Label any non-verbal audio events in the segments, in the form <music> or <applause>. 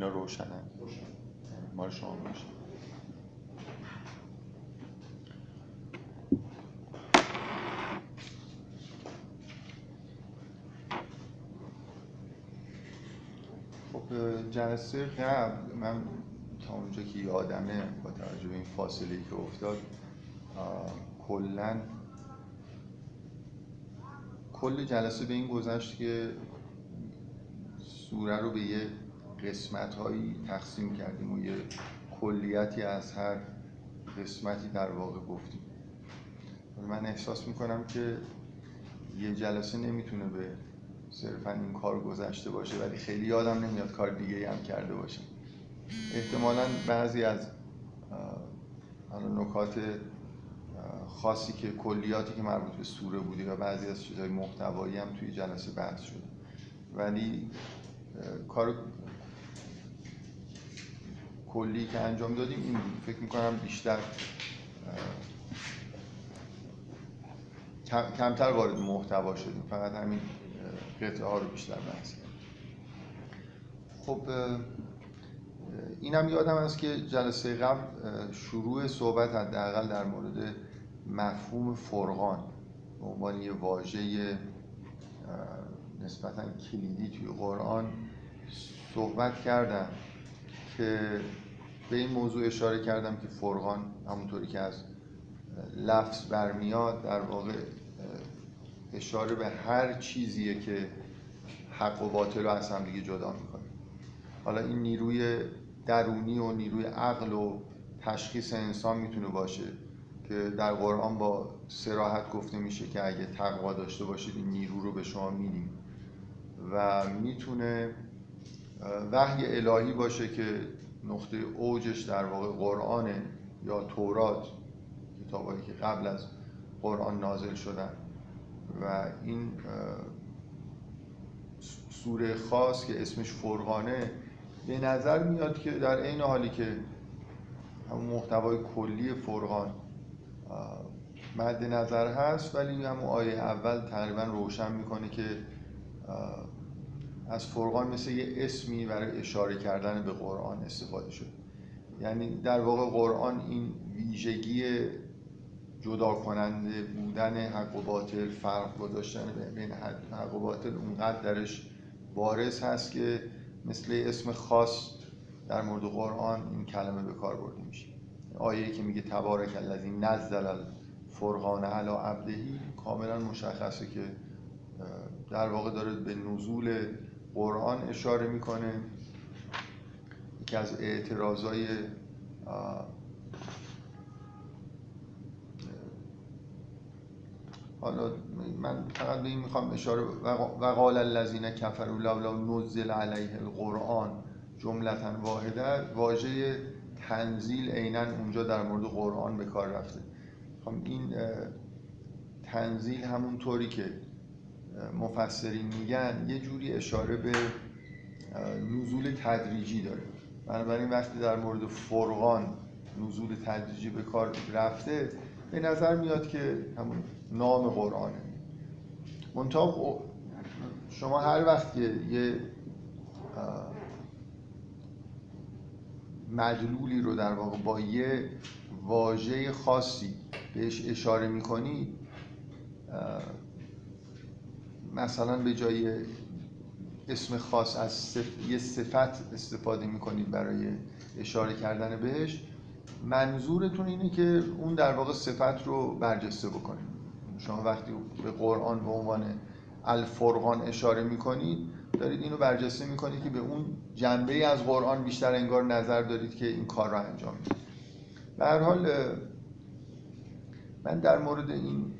اینا روشنن مال شما باشه. خب جلسه قبل من تا اونجا که یادمه با توجه به این فاصله که افتاد کلا کل جلسه به این گذشت که سوره رو به یه قسمت هایی تقسیم کردیم و یه کلیتی از هر قسمتی در واقع گفتیم. من احساس می‌کنم که یه جلسه نمی‌تونه به صرفا این کار گذشته باشه ولی خیلی یادم نمیاد کار دیگه هم کرده باشه احتمالا بعضی از نکات خاصی که کلیاتی که مربوط به سوره بوده و بعضی از چیزهای محتوایی هم توی جلسه بحث شده. ولی کار کلی که انجام دادیم این فکر می‌کنم بیشتر کمتر وارد محتوا شدیم. فقط همین قطعه ها رو بیشتر بحث خب اینم یادم است که جلسه قبل شروع صحبت حداقل در مورد مفهوم فرقان به عنوان یه واژه نسبتا کلیدی توی قرآن صحبت کردم. که به این موضوع اشاره کردم که فرقان همونطوری که از لفظ برمیاد در واقع اشاره به هر چیزیه که حق و باطل رو از هم دیگه جدا می‌کنه. حالا این نیروی درونی و نیروی عقل و تشخیص انسان می‌تونه باشه که در قرآن با سراحت گفته میشه که اگه تقوا داشته باشید این نیرو رو به شما میدیم. و می‌تونه وحی الهی باشه که نقطه اوجش در واقع قرآنه یا تورات کتابایی که قبل از قرآن نازل شدن. و این سوره خاص که اسمش فرقانه به نظر میاد که در عین حالی که همون محتوای کلی فرقان مد نظر هست ولی همون آیه اول تقریبا روشن می‌کنه که از فرقان مثل یه اسمی برای اشاره کردن به قرآن استفاده شد. یعنی در واقع قرآن این ویژگی جدا کننده بودن حق و باطل فرق گذاشتن بین حق و باطل اونقدر درش بارز هست که مثل اسم خاص در مورد قرآن این کلمه به کار برده میشه. آیه که میگه تبارک الذی نزل الفرقان علی عبدهی کاملا مشخصه که در واقع داره به نزول قرآن اشاره می‌کنه. یکی از اعتراضای حالا من فقط به این می‌خوام اشاره وقال الذین کفروا لولا نزل علیه القرآن جملتا واحده واژه تنزیل عینا اونجا در مورد قرآن به کار رفته. خب این تنزیل همون طوری که مفسرین میگن یه جوری اشاره به نزول تدریجی داره. بنابراین وقتی در مورد فرقان نزول تدریجی به کار رفته به نظر میاد که همون نام قرآنه. منطقه شما هر وقت که یه مدلولی رو در واقع با یه واژه خاصی بهش اشاره می‌کنید مثلا به جای اسم خاص از صف... یه صفت استفاده می‌کنید برای اشاره کردن بهش. منظورتون اینه که اون در واقع صفت رو برجسته بکنید. شما وقتی به قرآن به عنوان الفرقان اشاره می‌کنید دارید اینو برجسته می‌کنید که به اون جنبه از قرآن بیشتر انگار نظر دارید که این کار رو انجام می‌دید به هر حال من در مورد این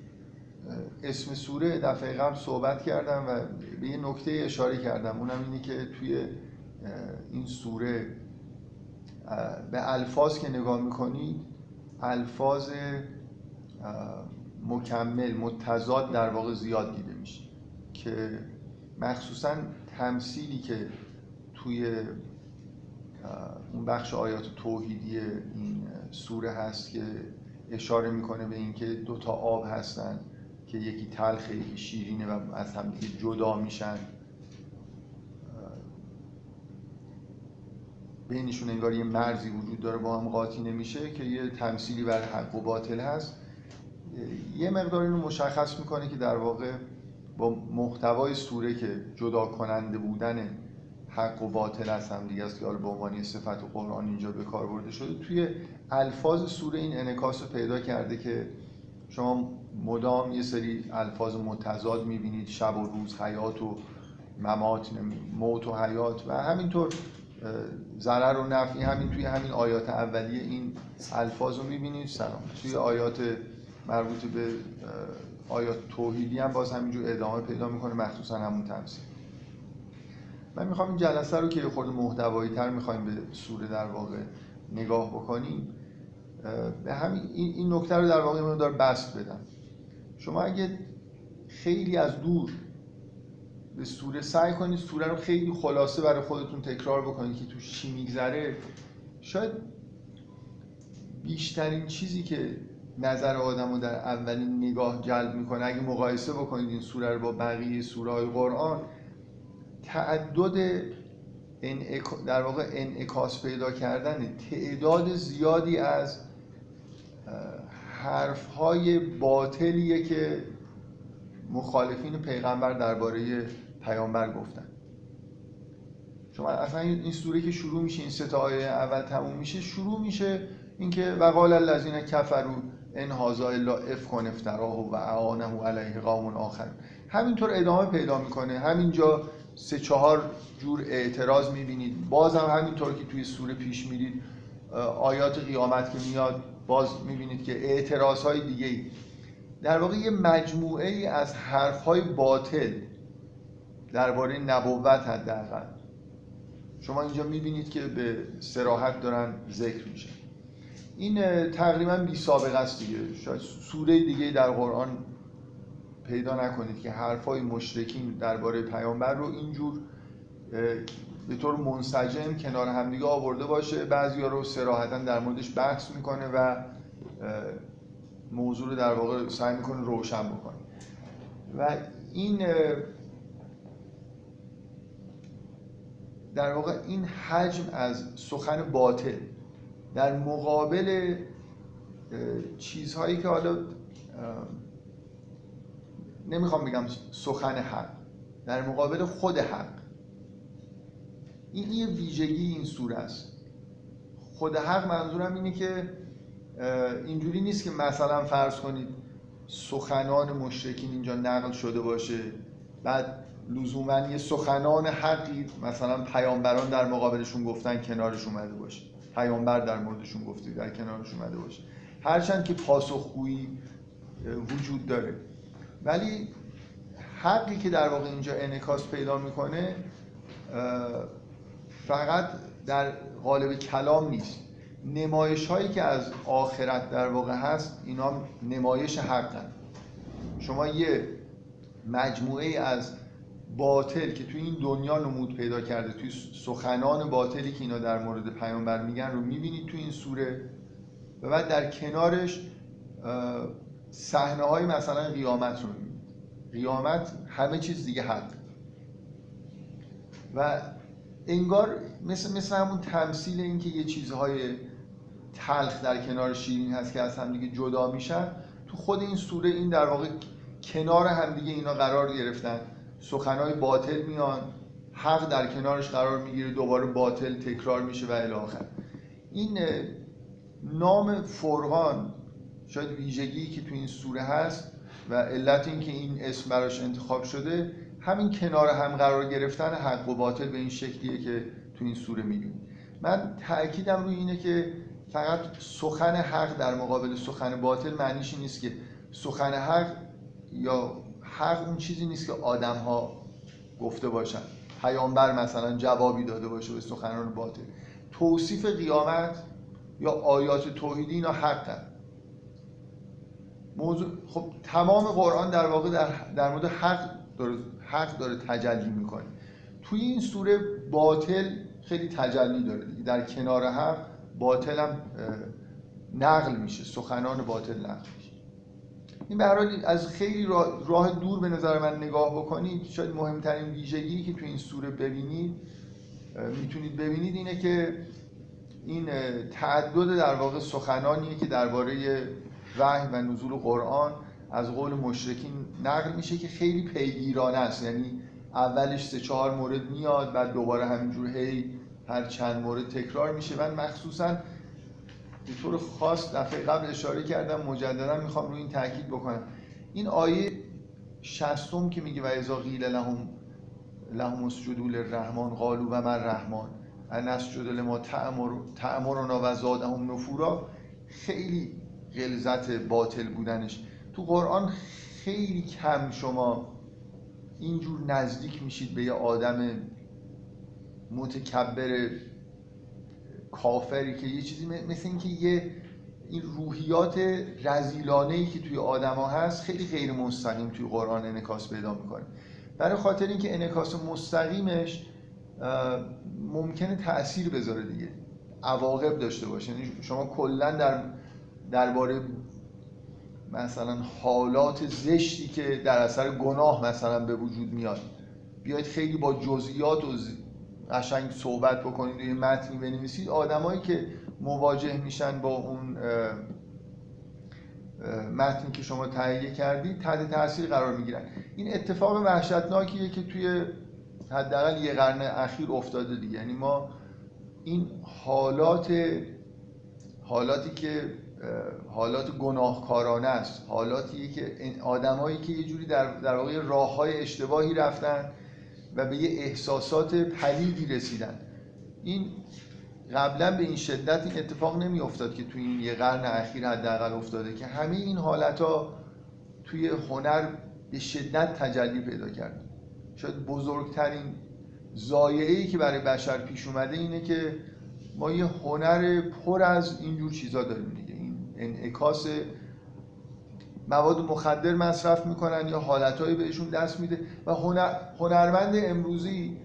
اسم سوره دفعه قبل صحبت کردم و به یه نکته اشاره کردم. اونم اینه که توی این سوره به الفاظ که نگاه می‌کنید الفاظ مکمل متضاد در واقع زیاد دیده میشه که مخصوصا تمثیلی که توی اون بخش آیات توحیدی این سوره هست که اشاره می‌کنه به اینکه دو تا آب هستن. که یکی تلخه یکی شیرینه و از هم دیگه جدا میشن. بینشون انگار یه مرزی وجود داره با هم قاطی نمیشه که یه تمثیلی بر حق و باطل هست. یه مقدار اینو مشخص می‌کنه که در واقع با محتوای سوره که جدا کننده بودن حق و باطل هست هم دیگه است که به عنوان صفت قرآن اینجا به کار برده شده توی الفاظ سوره این انکاس رو پیدا کرده که شما مدام یه سری الفاظ متضاد می‌بینید شب و روز حیات و ممات موت و حیات و همینطور ضرر و نفعی همین توی همین آیات اولیه این الفاظ رو می‌بینید. سلام. توی آیات مربوط به آیات توحیدی هم باز همینجور ادامه پیدا می‌کنه مخصوصا همون تمثیل من می‌خوام این جلسه رو که خورده محتوایی تر می‌خوایم به سوره در واقع نگاه بکنیم به همین این نکته رو در واقع دار بست بدم. شما اگه خیلی از دور به سوره سعی کنید سوره رو خیلی خلاصه برای خودتون تکرار بکنید که تو چی میگذره شاید بیشترین چیزی که نظر آدم رو در اولین نگاه جلب می‌کنه اگه مقایسه بکنید این سوره رو با بقیه سوره های قرآن تعدد در واقع انعکاس پیدا کردن تعداد زیادی از حرف های باطلیه که مخالفین پیغمبر درباره پیامبر گفتن. شما اصلا این سوره که شروع میشه این سه اول تموم میشه شروع میشه اینکه وقال الذین کفروا ان هذا الا افکن افتراه و اعانه علیه قوم آخر. همینطور ادامه پیدا می‌کنه. همینجا سه چهار جور اعتراض می‌بینید. باز هم همینطور که توی سوره پیش میرید آیات قیامت که میاد باز می‌بینید که اعتراض های دیگه ای در واقع یه مجموعه ای از حرف های باطل درباره نبوت حداقل. شما اینجا می‌بینید که به سراحت دارن ذکر میشه این تقریبا بی سابقه است دیگه. شاید سوره دیگه در قرآن پیدا نکنید که حرفای مشرکین درباره پیامبر رو اینجور به طور منسجم کنار همدیگه آورده باشه. بعضی رو سراحتا در موردش بحث می‌کنه و موضوع رو در واقع سعی می‌کنه روشن بکنه. و این در واقع این حجم از سخن باطل در مقابل چیزهایی که حالا نمی‌خوام بگم سخن حق در مقابل خود حق این یه ویژگی این سوره است. خود حق منظورم اینه که اینجوری نیست که مثلا فرض کنید سخنان مشرکین اینجا نقل شده باشه بعد لزوما یه سخنان حقی مثلا پیامبران در مقابلشون گفتن کنارش اومده باشه. پیامبر در موردشون گفته در کنارش اومده باشه. هرچند که پاسخگویی وجود داره. ولی حقی که در واقع اینجا انعکاس پیدا می‌کنه فقط در قالب کلام نیست. نمایش هایی که از آخرت در واقع هست اینا نمایش حقن. شما یه مجموعه از باطل که توی این دنیا نمود پیدا کرده توی سخنان باطلی که اینا در مورد پیامبر میگن رو می‌بینید توی این سوره. و بعد در کنارش صحنه های مثلا قیامت رو می‌بینید. قیامت همه چیز دیگه حق و انگار مثل, مثل همون تمثیل اینکه یه چیزهای تلخ در کنار شیرین هست که از هم دیگه جدا میشن تو خود این سوره این در واقع کنار همدیگه اینا قرار گرفتن. سخنهای باطل میان حق در کنارش قرار می‌گیره دوباره باطل تکرار میشه و الی این نام فرقان شاید ویژگی که تو این سوره هست و علت اینکه این اسم براش انتخاب شده همین کنار هم قرار گرفتن حق و باطل به این شکلیه که تو این سوره می‌بینیم من تاکیدم روی اینه که فقط سخن حق در مقابل سخن باطل معنیش نیست که سخن حق یا حق اون چیزی نیست که آدم ها گفته باشن. پیامبر مثلا جوابی داده باشه به سخنان باطل. توصیف قیامت یا آیات توحیدی اینا حقن. موضوع خب تمام قرآن در واقع در, در مورد حق داره, حق داره تجلی می‌کنه. توی این سوره باطل خیلی تجلی داره در کنار حق باطل هم نقل میشه. سخنان باطل نقل میشه. این به از خیلی راه دور به نظر من نگاه بکنید شاید مهمترین ویژگی که تو این سوره ببینید می‌تونید ببینید اینه که این تعدد در واقع سخنانیه که درباره وحی و نزول قرآن از قول مشرکین نقل میشه که خیلی پیگیرانه است. یعنی اولش سه چهار مورد میاد بعد دوباره همینجور هی هر چند مورد تکرار میشه. من مخصوصا به طور خاص دفعه قبل اشاره کردم مجددا می‌خوام روی این تاکید بکنم. این آیه شستم که میگه و اذا قیل لهم لهم اسجدوا للرحمن قالوا و من رحمان ان اسجد لما تأمرنا و زادهم نفورا خیلی غلظت باطل بودنش. تو قرآن خیلی کم شما اینجور نزدیک میشید به یه آدم متکبر کافری که یه چیزی مثل اینکه یه این روحیات رزیلانه ای که توی آدما هست خیلی غیر مستقیم توی قرآن انکاس پیدا می‌کنه. برای خاطر اینکه انکاس مستقیمش ممکنه تاثیر بذاره دیگه. عواقب داشته باشه. یعنی شما کلا در درباره مثلا حالات زشتی که در اثر گناه مثلا به وجود میاد. بیاید خیلی با جزئیات و قشنگ صحبت بکنید و یه متنی بنویسید. آدمایی که مواجه میشن با اون متنی که شما تهیه کردید تحت تاثیر قرار می‌گیرن. این اتفاق وحشتناکیه که توی حداقل یه قرن اخیر افتاده دیگه. یعنی ما این حالات حالاتی که حالات گناهکارانه است. حالاتی که آدمایی که یه جوری در, در واقع راه های اشتباهی رفتن و به یه احساسات پلیدی رسیدن. این قبلا به این شدت این اتفاق نمی افتاد که توی این یه قرن اخیر حداقل افتاده که همه این حالت ها توی هنر به شدت تجلی پیدا کرد. شاید بزرگترین زایعه که برای بشر پیش اومده اینه که ما یه هنر پر از اینجور چیزا داریم دیگه. انعکاس مواد مخدر مصرف می‌کنن یا حالتهایی بهشون دست میده و هنر... هنرمند امروزی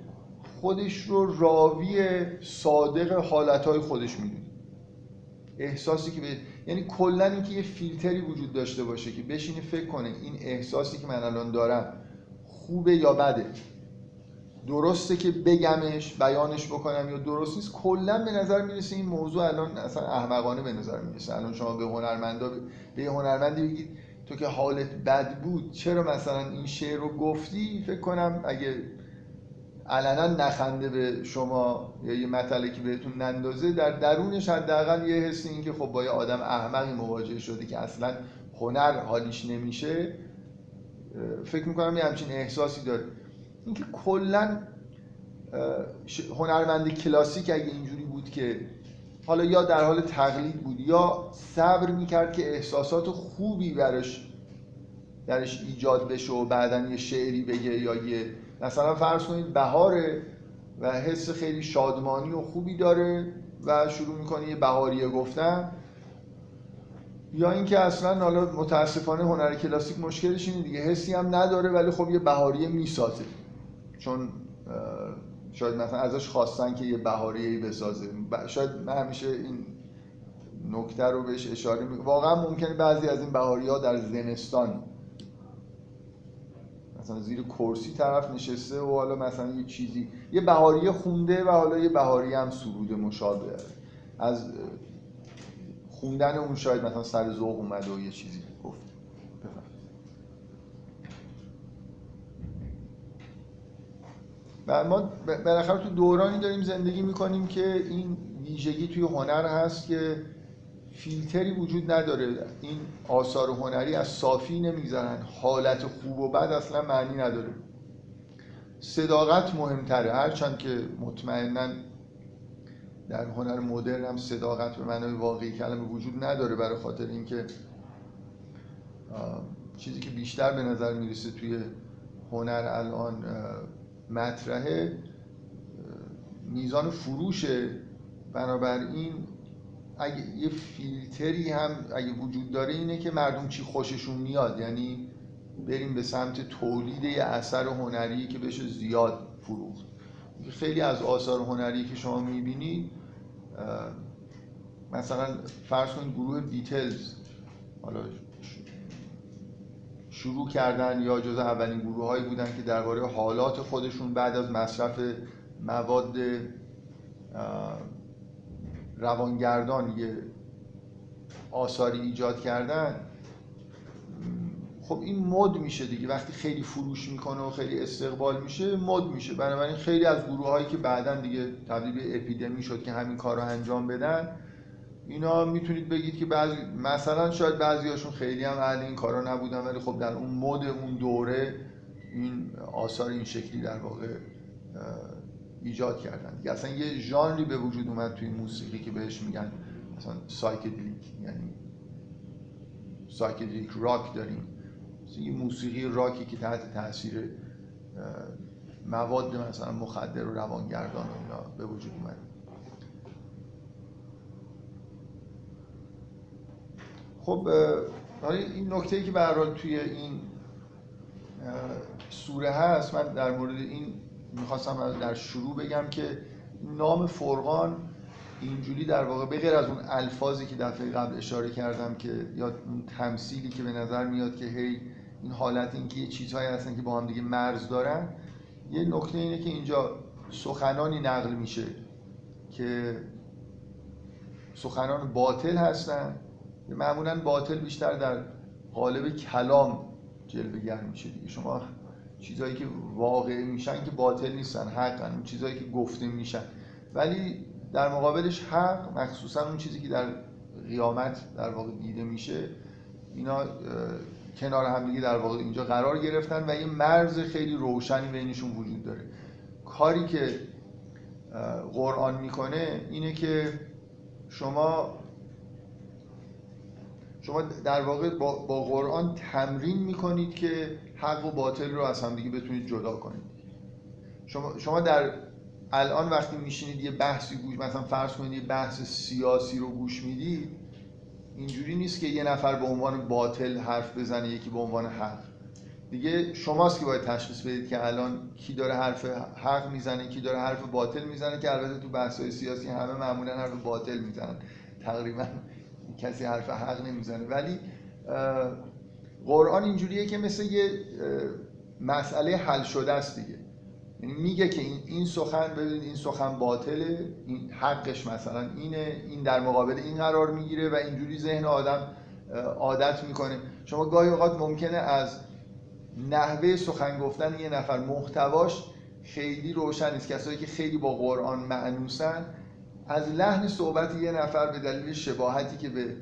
خودش رو راوی صادق حالتهای خودش می‌دونه. احساسی که به... یعنی کلا اینکه یه فیلتری وجود داشته باشه که بشینه فکر کنه این احساسی که من الان دارم خوبه یا بده. درسته که بگمش بیانش بکنم یا درست نیست کلا به نظر می‌رسه این موضوع الان اصلا احمقانه به نظر می‌رسه. الان شما به هنرمندا به هنرمندی بگید تو که حالت بد بود چرا مثلا این شعر رو گفتی؟ فکر کنم اگه علنا نخنده به شما یا یه مطلقی که بهتون نندازه در درونش حداقل یه حسی این که خب با یه آدم احمقی مواجه شده که اصلا هنر حالیش نمیشه فکر می‌کنم یه همچین احساسی داره. اینکه کلا هنرمند کلاسیک اگه اینجوری بود که حالا یا در حال تقلید بود یا صبر می‌کرد که احساسات خوبی برش درش ایجاد بشه و بعدا یه شعری بگه یا یه مثلا فرض کنید بهاره و حس خیلی شادمانی و خوبی داره و شروع می‌کنه یه بهاریه گفتن. یا اینکه اصلا حالا متاسفانه هنر کلاسیک مشکلش اینه دیگه حسی هم نداره ولی خب یه بهاریه می‌سازه. چون شاید مثلا ازش خواستن که یه بهاریه بسازه. شاید من همیشه این نکته رو بهش اشاره می واقعا ممکنه بعضی از این بهاری ها در زمستان مثلا زیر کرسی طرف نشسته و حالا مثلا یه چیزی یه بهاریه خونده و حالا یه بهاری هم سروده مشابه. از خوندن اون شاید مثلا سر ذوق اومده و یه چیزی گفت و ما بالاخره تو دورانی داریم زندگی می‌کنیم که این ویژگی توی هنر هست که فیلتری وجود نداره. این آثار هنری از صافی نمی‌گذارن حالت خوب و بد اصلا معنی نداره. صداقت مهمتره. هرچند که مطمئنا در هنر مدرن هم صداقت به معنای واقعی کلمه وجود نداره برای خاطر اینکه چیزی که بیشتر به نظر می‌رسه توی هنر الان مطرحه میزان فروشه بنابراین اگه یه فیلتری هم اگه وجود داره اینه که مردم چی خوششون میاد. یعنی بریم به سمت تولید یه اثر هنری که بشه زیاد فروخت. خیلی از آثار هنری که شما می‌بینید مثلا فرض کنید گروه بیتلز حالا شروع کردن یا جز اولین گروه هایی بودن که درباره حالات خودشون بعد از مصرف مواد روانگردان یه آثاری ایجاد کردن خب این مد میشه دیگه. وقتی خیلی فروش می‌کنه و خیلی استقبال میشه مد میشه. بنابراین خیلی از گروه هایی که بعدا دیگه تبدیل به اپیدمی شد که همین کار رو انجام بدن اینا می‌تونید بگید که بعضی مثلا شاید بعضیاشون خیلی هم اهل این کارا نبودن ولی خب در اون مد اون دوره این آثار این شکلی در واقع ایجاد کردن. دیگه اصلا یه ژانری به وجود اومد توی موسیقی که بهش میگن مثلا psychedelic یعنی psychedelic rock داریم. یه موسیقی راکی که تحت تاثیر مواد مثلا مخدر و روانگردان و اینا به وجود اومد. خب این نکته ای که به توی این سوره هست من در مورد این می‌خواستم در شروع بگم که نام فرقان اینجوری در واقع به غیر از اون الفاظی که دفعه قبل اشاره کردم که یا اون تمثیلی که به نظر میاد که هی این حالت این که یه چیزهایی هستن که با هم دیگه مرز دارن یه نکته اینه که اینجا سخنانی نقل میشه که سخنان باطل هستن. معمولا باطل بیشتر در قالب کلام جلوگر میشه دیگه. شما چیزهایی که واقع میشن که باطل نیستن حقا اون چیزهایی که گفته میشن. ولی در مقابلش حق مخصوصا اون چیزی که در قیامت در واقع دیده میشه اینا کنار همدیگه در واقع اینجا قرار گرفتن و یه مرز خیلی روشنی بینشون وجود داره. کاری که قرآن می‌کنه اینه که شما شما در واقع با, با قرآن تمرین می‌کنید که حق و باطل رو از همدیگه بتونید جدا کنید. شما, شما در الان وقتی میشینید یه بحثی گوش مثلا فرض کنید یه بحث سیاسی رو گوش می‌دید اینجوری نیست که یه نفر به عنوان باطل حرف بزنه یکی به عنوان حق. دیگه شماست که باید تشخیص بدید که الان کی داره حرف حق می‌زنه کی داره حرف باطل می‌زنه که البته تو بحث های سیاسی همه معمولا حرف باطل می‌زنن تقریبا. کسی حرف حق نمی‌زنه. ولی قرآن اینجوریه که مثل یه مسئله حل شده است دیگه. یعنی میگه که این این سخن ببینید این سخن باطله این حقش مثلا اینه این در مقابل این قرار می‌گیره و اینجوری ذهن آدم عادت می‌کنه. شما گاهی اوقات ممکنه از نحوه سخن گفتن یه نفر محتواش خیلی روشن نیست. کسایی که خیلی با قرآن معنوسن از لحن صحبت یه نفر به دلیل شباهتی که به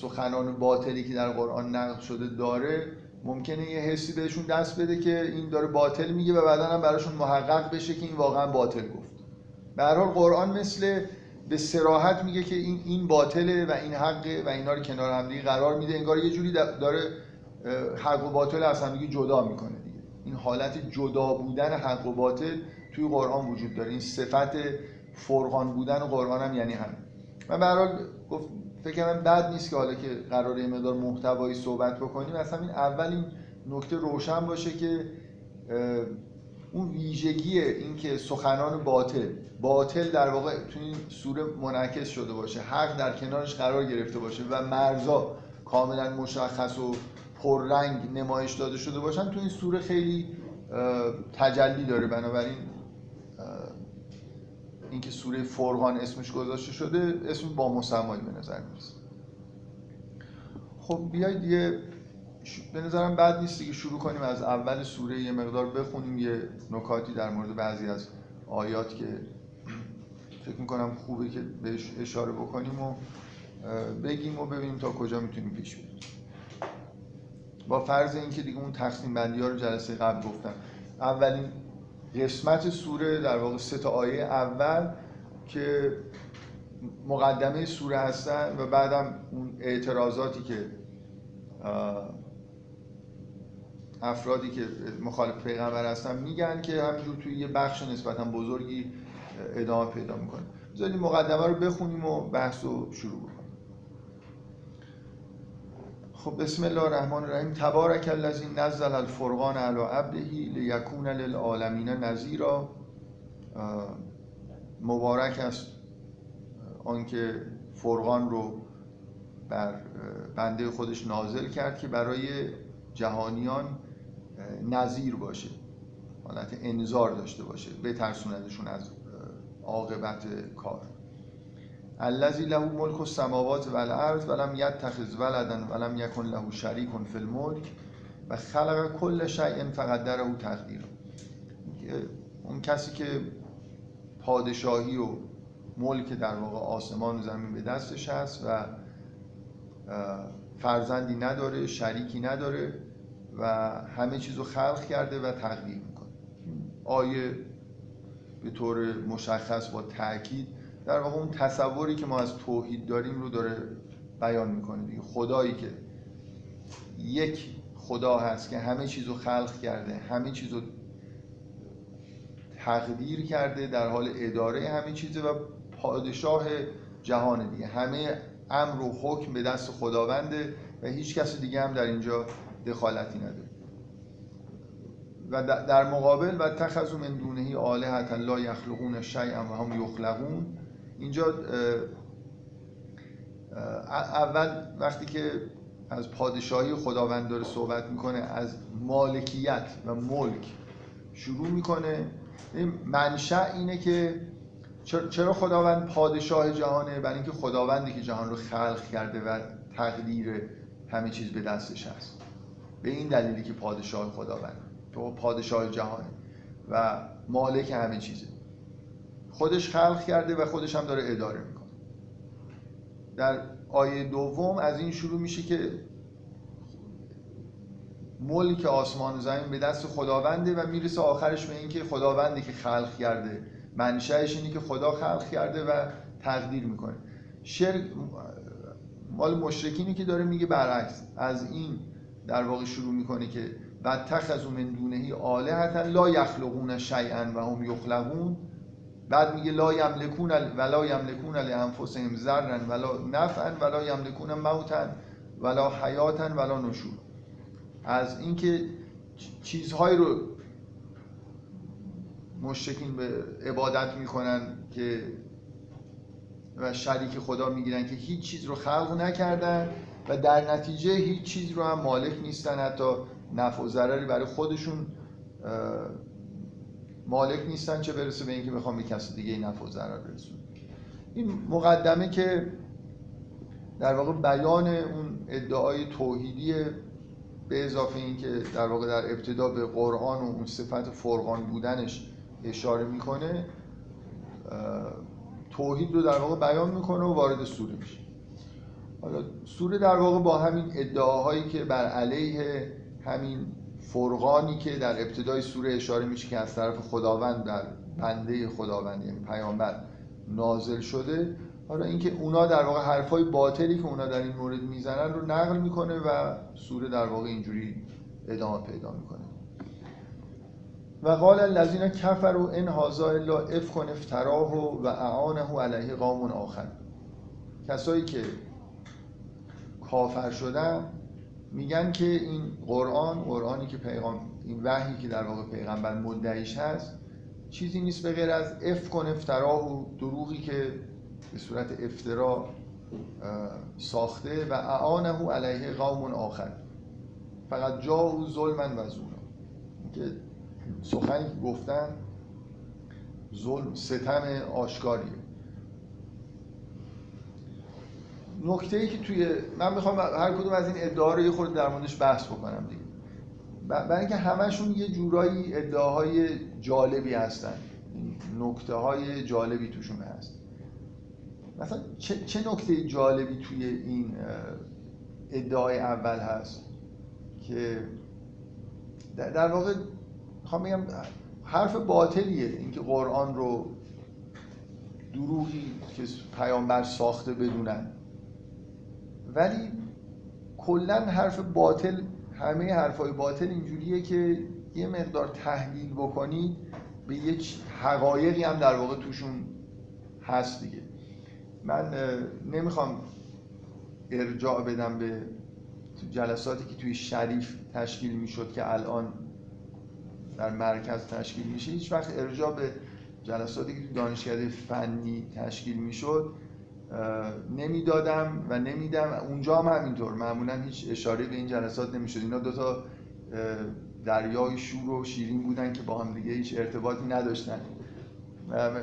سخنان باطلی که در قرآن نقل شده داره ممکنه یه حسی بهشون دست بده که این داره باطل میگه و بعدا هم براشون محقق بشه که این واقعا باطل گفت. به حال قرآن مثل به سراحت میگه که این این باطله و این حقه و اینا رو کنار هم دیگه قرار میده. انگار یه جوری داره حق و باطل از هم دیگه جدا می‌کنه دیگه. این حالت جدا بودن حق و باطل توی قرآن وجود داره. این صفت فرقان بودن قرآن هم یعنی همین. من به حال گفت فکر کنم بد نیست که حالا که قرار یه مقدار محتوایی صحبت بکنیم. اصلا این اول این نکته روشن باشه که اون ویژگی این که سخنان باطل باطل در واقع تو این سوره منعکس شده باشه. حق در کنارش قرار گرفته باشه و مرزا کاملا مشخص و پررنگ نمایش داده شده باشن. تو این سوره خیلی تجلی داره. بنابراین اینکه سوره فرقان اسمش گذاشته شده اسم با مسمایی به نظر می‌رسه. خب بیایید یه به نظرم بد نیست که شروع کنیم از اول سوره یه مقدار بخونیم یه نکاتی در مورد بعضی از آیات که فکر می‌کنم خوبه که بهش اشاره بکنیم و بگیم و ببینیم تا کجا می‌تونیم پیش بریم. با فرض اینکه دیگه اون تقسیم بندی ها رو جلسه قبل گفتم. اولین قسمت سوره در واقع سه تا آیه اول که مقدمه سوره هستن و بعدم اون اعتراضاتی که افرادی که مخالف پیغمبر هستن میگن که همینجور توی یه بخش نسبتا بزرگی ادامه پیدا می‌کنه. بذارید مقدمه رو بخونیم و بحث رو شروع کنیم خب بسم الله الرحمن الرحیم. تبارک الذی نزل الفرقان علی عبده لیکون للعالمین نذیرا. مبارک است آنکه فرقان رو بر بنده خودش نازل کرد که برای جهانیان نظیر باشه حالت انذار داشته باشه بترسوندشون از عاقبت کار. الذی له ملک السماوات و الارض ولم یتخذ ولدا ولم یکن له شریک فی الملک و خلق کل شیء فقدره تقدیر. اون کسی که پادشاهی و ملک در واقع آسمان و زمین به دستش هست و فرزندی نداره شریکی نداره و همه چیز رو خلق کرده و تقدیر می‌کنه. آیه به طور مشخص با تاکید در واقع اون تصوری که ما از توحید داریم رو داره بیان می‌کنه دیگه. خدایی که یک خدا هست که همه چیز رو خلق کرده همه چیز رو تقدیر کرده در حال اداره همه چیزه و پادشاه جهان دیگه. همه امر و حکم به دست خداونده و هیچ کس دیگه هم در اینجا دخالتی نداره. و در مقابل و تخذو من دونهی آلهتا لا یخلقون شیئا و هم یخلقون اینجا اول وقتی که از پادشاهی خداوند داره صحبت می‌کنه از مالکیت و ملک شروع می‌کنه. منشأ اینه که چرا خداوند پادشاه جهانه؟ برای اینکه خداوندی که جهان رو خلق کرده و تقدیر همه چیز به دستش هست. به این دلیلی که پادشاه خداوند تو پادشاه جهانه و مالک همه چیزه. خودش خلق کرده و خودش هم داره اداره می‌کنه. در آیه دوم از این شروع میشه که ملک آسمان و زمین به دست خداونده و می‌رسه آخرش به اینکه خداوندی که خلق کرده منشأش اینه که خدا خلق کرده و تقدیر می‌کنه. شرک مال مشرکینی که داره میگه برعکس از این در واقع شروع می‌کنه که و تخذو من دونهی آلهتا لا یخلقون شیئا و هم یخلقون. بعد میگه لا یملکون ولا یملکون لانفسهم ضرا ولا نفعا ولا یملکون موتا ولا حیاتا ولا نشور از اینکه چیزهایی رو مشرکین به عبادت می‌کنن که و شریک خدا می‌گیرن که هیچ چیز رو خلق نکردن و در نتیجه هیچ چیز رو هم مالک نیستن حتی نفع و ضرری برای خودشون مالک نیستن چه برسه به اینکه بخوام به کسی دیگه نفع و ضرر برسون این مقدمه که در واقع بیان اون ادعای توحیدی به اضافه اینکه در واقع در ابتدا به قرآن و اون صفت فرقان بودنش اشاره می‌کنه توحید رو در واقع بیان می‌کنه و وارد سوره میشه. حالا سوره در واقع با همین ادعاهایی که بر علیه همین فرقانی که در ابتدای سوره اشاره میشه که از طرف خداوند در بنده خداوند یعنی پیامبر نازل شده حالا اینکه اونا در واقع حرفای باطلی که اونا در این مورد می‌زنن رو نقل می‌کنه و سوره در واقع اینجوری ادامه پیدا می‌کنه. و قال الذين كفروا ان هذا الا افك افتراه و اعانه علیه قوم آخر. کسایی که کافر شدن میگن که این قرآن قرآنی که پیغام این وحی که در واقع پیغمبر مدعیش هست چیزی نیست به غیر از افکن افتراه و دروغی که به صورت افترا ساخته و اعانه علیه قوم آخر. فقط جا و ظلمن و زونا. که سخنی که گفتن ظلم ستم آشکاریه نکته ای که توی من می‌خوام هر کدوم از این ادعا رو یه خورده در موردش بحث بکنم دیگه. برای اینکه همشون یه جورایی ادعاهای جالبی هستن. نکته های جالبی توشون هست. مثلا چه, چه نکته جالبی توی این ادعای اول هست که در واقع می‌خوام بگم حرف باطلیه اینکه قرآن رو دروغی که پیامبر ساخته بدونن. ولی کلا حرف باطل همه حرفای باطل اینجوریه که یه مقدار تحلیل بکنید به یک حقایقی هم در واقع توشون هست دیگه. من نمی‌خوام ارجاع بدم به جلساتی که توی شریف تشکیل می‌شد که الان در مرکز تشکیل میشه. هیچ وقت ارجاع به جلساتی که توی دانشکده فنی تشکیل می‌شد نمی‌دادم و نمیدم. اونجا هم همینطور. معمولا هیچ اشاره به این جلسات نمی‌شد. اینا دوتا دریای شور و شیرین بودن که با هم دیگه هیچ ارتباطی نداشتن.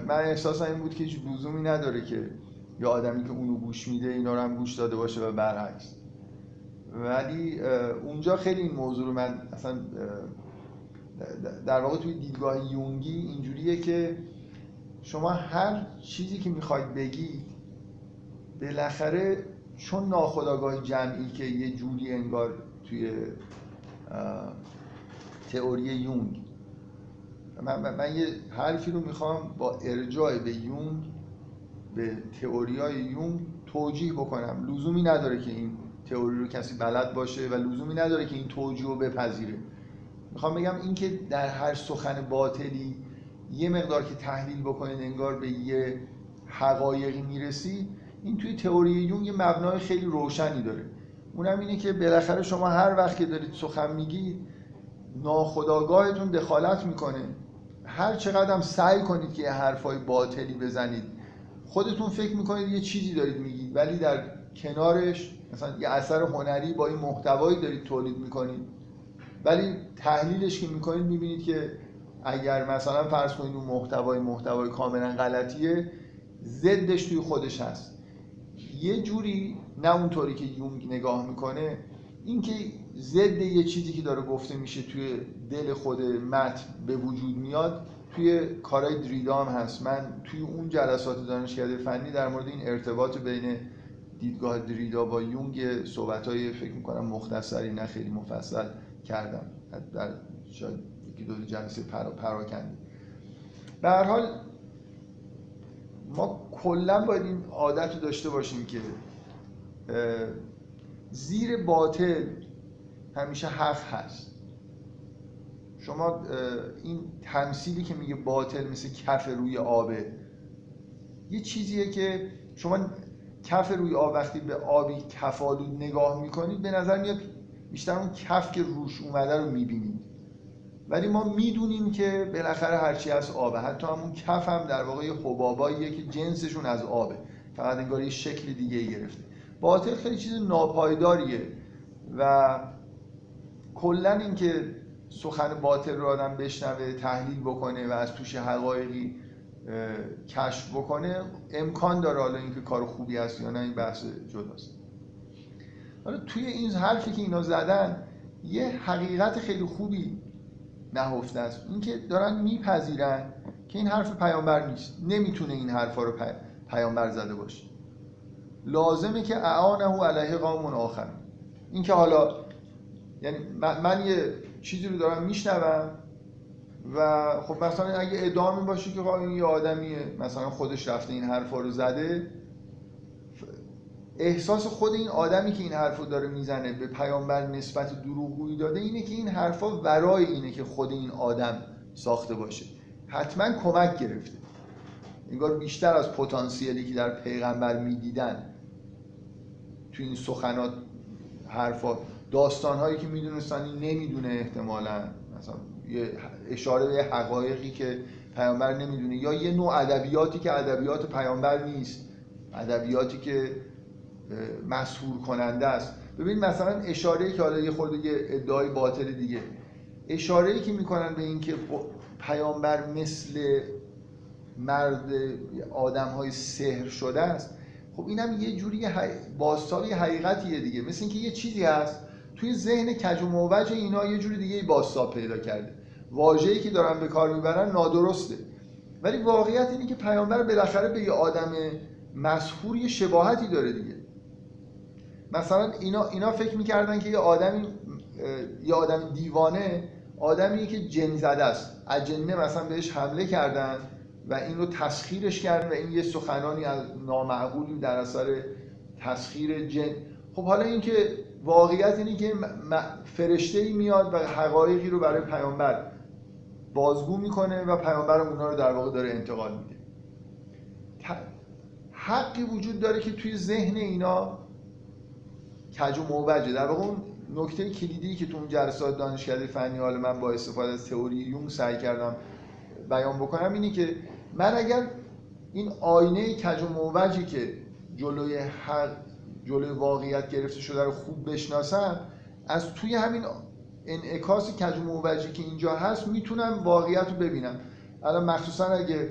من احساسم این بود که هیچ لزومی نداره که یا آدمی که اونو گوش میده اینا رو هم گوش داده باشه و برعکس. ولی اونجا خیلی این موضوع رو من اصلا در واقع توی دیدگاه یونگی اینجوریه که شما هر چیزی که می‌خواید بگید بالاخره چون ناخداگاه جمعی که یه جوری انگار توی تئوری یونگ. من, من یه حرفی رو می‌خوام با ارجاع به یونگ به تئوری های یونگ توجیه بکنم. لزومی نداره که این تئوری رو کسی بلد باشه و لزومی نداره که این توجیه رو بپذیره. می‌خوام بگم اینکه در هر سخن باطلی یه مقدار که تحلیل بکنید انگار به یه حقایقی می‌رسی این توی تئوری یونگ یه مبنای خیلی روشنی داره. اونم اینه که بالاخره شما هر وقت که دارید سخن میگید ناخداگاهتون دخالت می‌کنه. هر چقدر هم سعی کنید که یه حرفای باطلی بزنید خودتون فکر می‌کنید یه چیزی دارید میگید ولی در کنارش مثلا یه اثر هنری با این محتوایی دارید تولید می‌کنید. ولی تحلیلش که می‌کنید می‌بینید که اگر مثلا فرض کنید اون محتوای محتوای کاملا غلطیه ضدش توی خودش هست. یه جوری نه اونطوری که یونگ نگاه می‌کنه اینکه ضد یه چیزی که داره گفته میشه توی دل خود متن به وجود میاد توی کارهای دریدا هم هست. من توی اون جلسات دانشکده فنی در مورد این ارتباط بین دیدگاه دریدا با یونگ صحبت های فکر می‌کنم مختصری نه خیلی مفصل کردم. در شاید یکی دو جلسه پرا پراکنده. به هر حال ما کلا باید این عادت رو داشته باشیم که زیر باطل همیشه حق هست. شما این تمثیلی که میگه باطل مثل کف روی آبه یه چیزیه که شما کف روی آب وقتی به آبی کفالود نگاه می‌کنید به نظر میاد بیشتر اون کف که روش اومده رو می‌بینید. ولی ما می‌دونیم که بالاخره هرچی از آبه. حتی همون کف هم در واقع حباباییه که جنسشون از آبه. فقط انگار یه شکل دیگه گرفته. باطل خیلی چیز ناپایداریه. و کلا اینکه سخن باطل رو آدم بشنوه تحلیل بکنه و از توش حقایقی کشف بکنه امکان داره حالا اینکه کار خوبی هست یا نه این بحث جداست. حالا توی این حرفی که اینا زدن یه حقیقت خیلی خوبی نهفته است. اینکه دارن میپذیرن که این حرف پیامبر نیست. نمی‌تونه این حرفا رو پیامبر زده باشه. لازمه که اعانه علیه قوم آخر. اینکه حالا یعنی من یه چیزی رو دارم میشنوم و خب مثلا اگه ادامه باشه که این یه آدمیه مثلا خودش رفته این حرفا رو زده احساس خود این آدمی که این حرف رو داره می‌زنه به پیامبر نسبت دروغگویی داده اینه که این حرفا ورای اینه که خود این آدم ساخته باشه. حتما کمک گرفته. انگار بیشتر از پتانسیلی که در پیغمبر می‌دیدن تو این سخنات حرفات داستان هایی که می‌دونستن این نمی‌دونه احتمالا. مثلا یه اشاره به حقایقی که پیامبر نمی‌دونه یا یه نوع ادبیاتی که ادبیات پیامبر نیست. ادبیاتی که مسهور کننده است. ببین مثلا اشاره که حالا یه خورده یه ادعای باطل دیگه. اشاره که می‌کنن به اینکه پیامبر مثل مرد آدم های سحر شده است خب اینم یه جوری حی... باستاب یه حقیقتیه دیگه. مثل اینکه یه چیزی هست توی ذهن کج و موج اینا یه جوری دیگه باستاب پیدا کرده. واژه‌ای که دارن به کار می‌برن نادرسته. ولی واقعیت اینه که پیامبر بالاخره به یه آدم مسحور یه شباهتی داره دیگه. مثلا اینا, اینا فکر می‌کردن که یه آدمی یه آدم دیوانه آدمی که جن زده است. اجنه مثلا بهش حمله کردن و این رو تسخیرش کردن و این یه سخنانی از نامعقولی در اثر تسخیر جن. خب حالا اینکه واقعیت اینه که فرشته ای میاد و حقایقی رو برای پیامبر بازگو می‌کنه و پیامبر اونا رو در واقع داره انتقال میده. حقی وجود داره که توی ذهن اینا کج و موجه در واقع اون نکته کلیدی که تو اون جلسات دانشکده فنی حال من با استفاده از تئوری یون سعی کردم بیان بکنم اینه که من اگر این آینه کج و موجی که جلوی حق جلوی واقعیت گرفته شده رو خوب بشناسم از توی همین انعکاس کج و موجی که اینجا هست می‌تونم واقعیت رو ببینم. الان مخصوصا اگه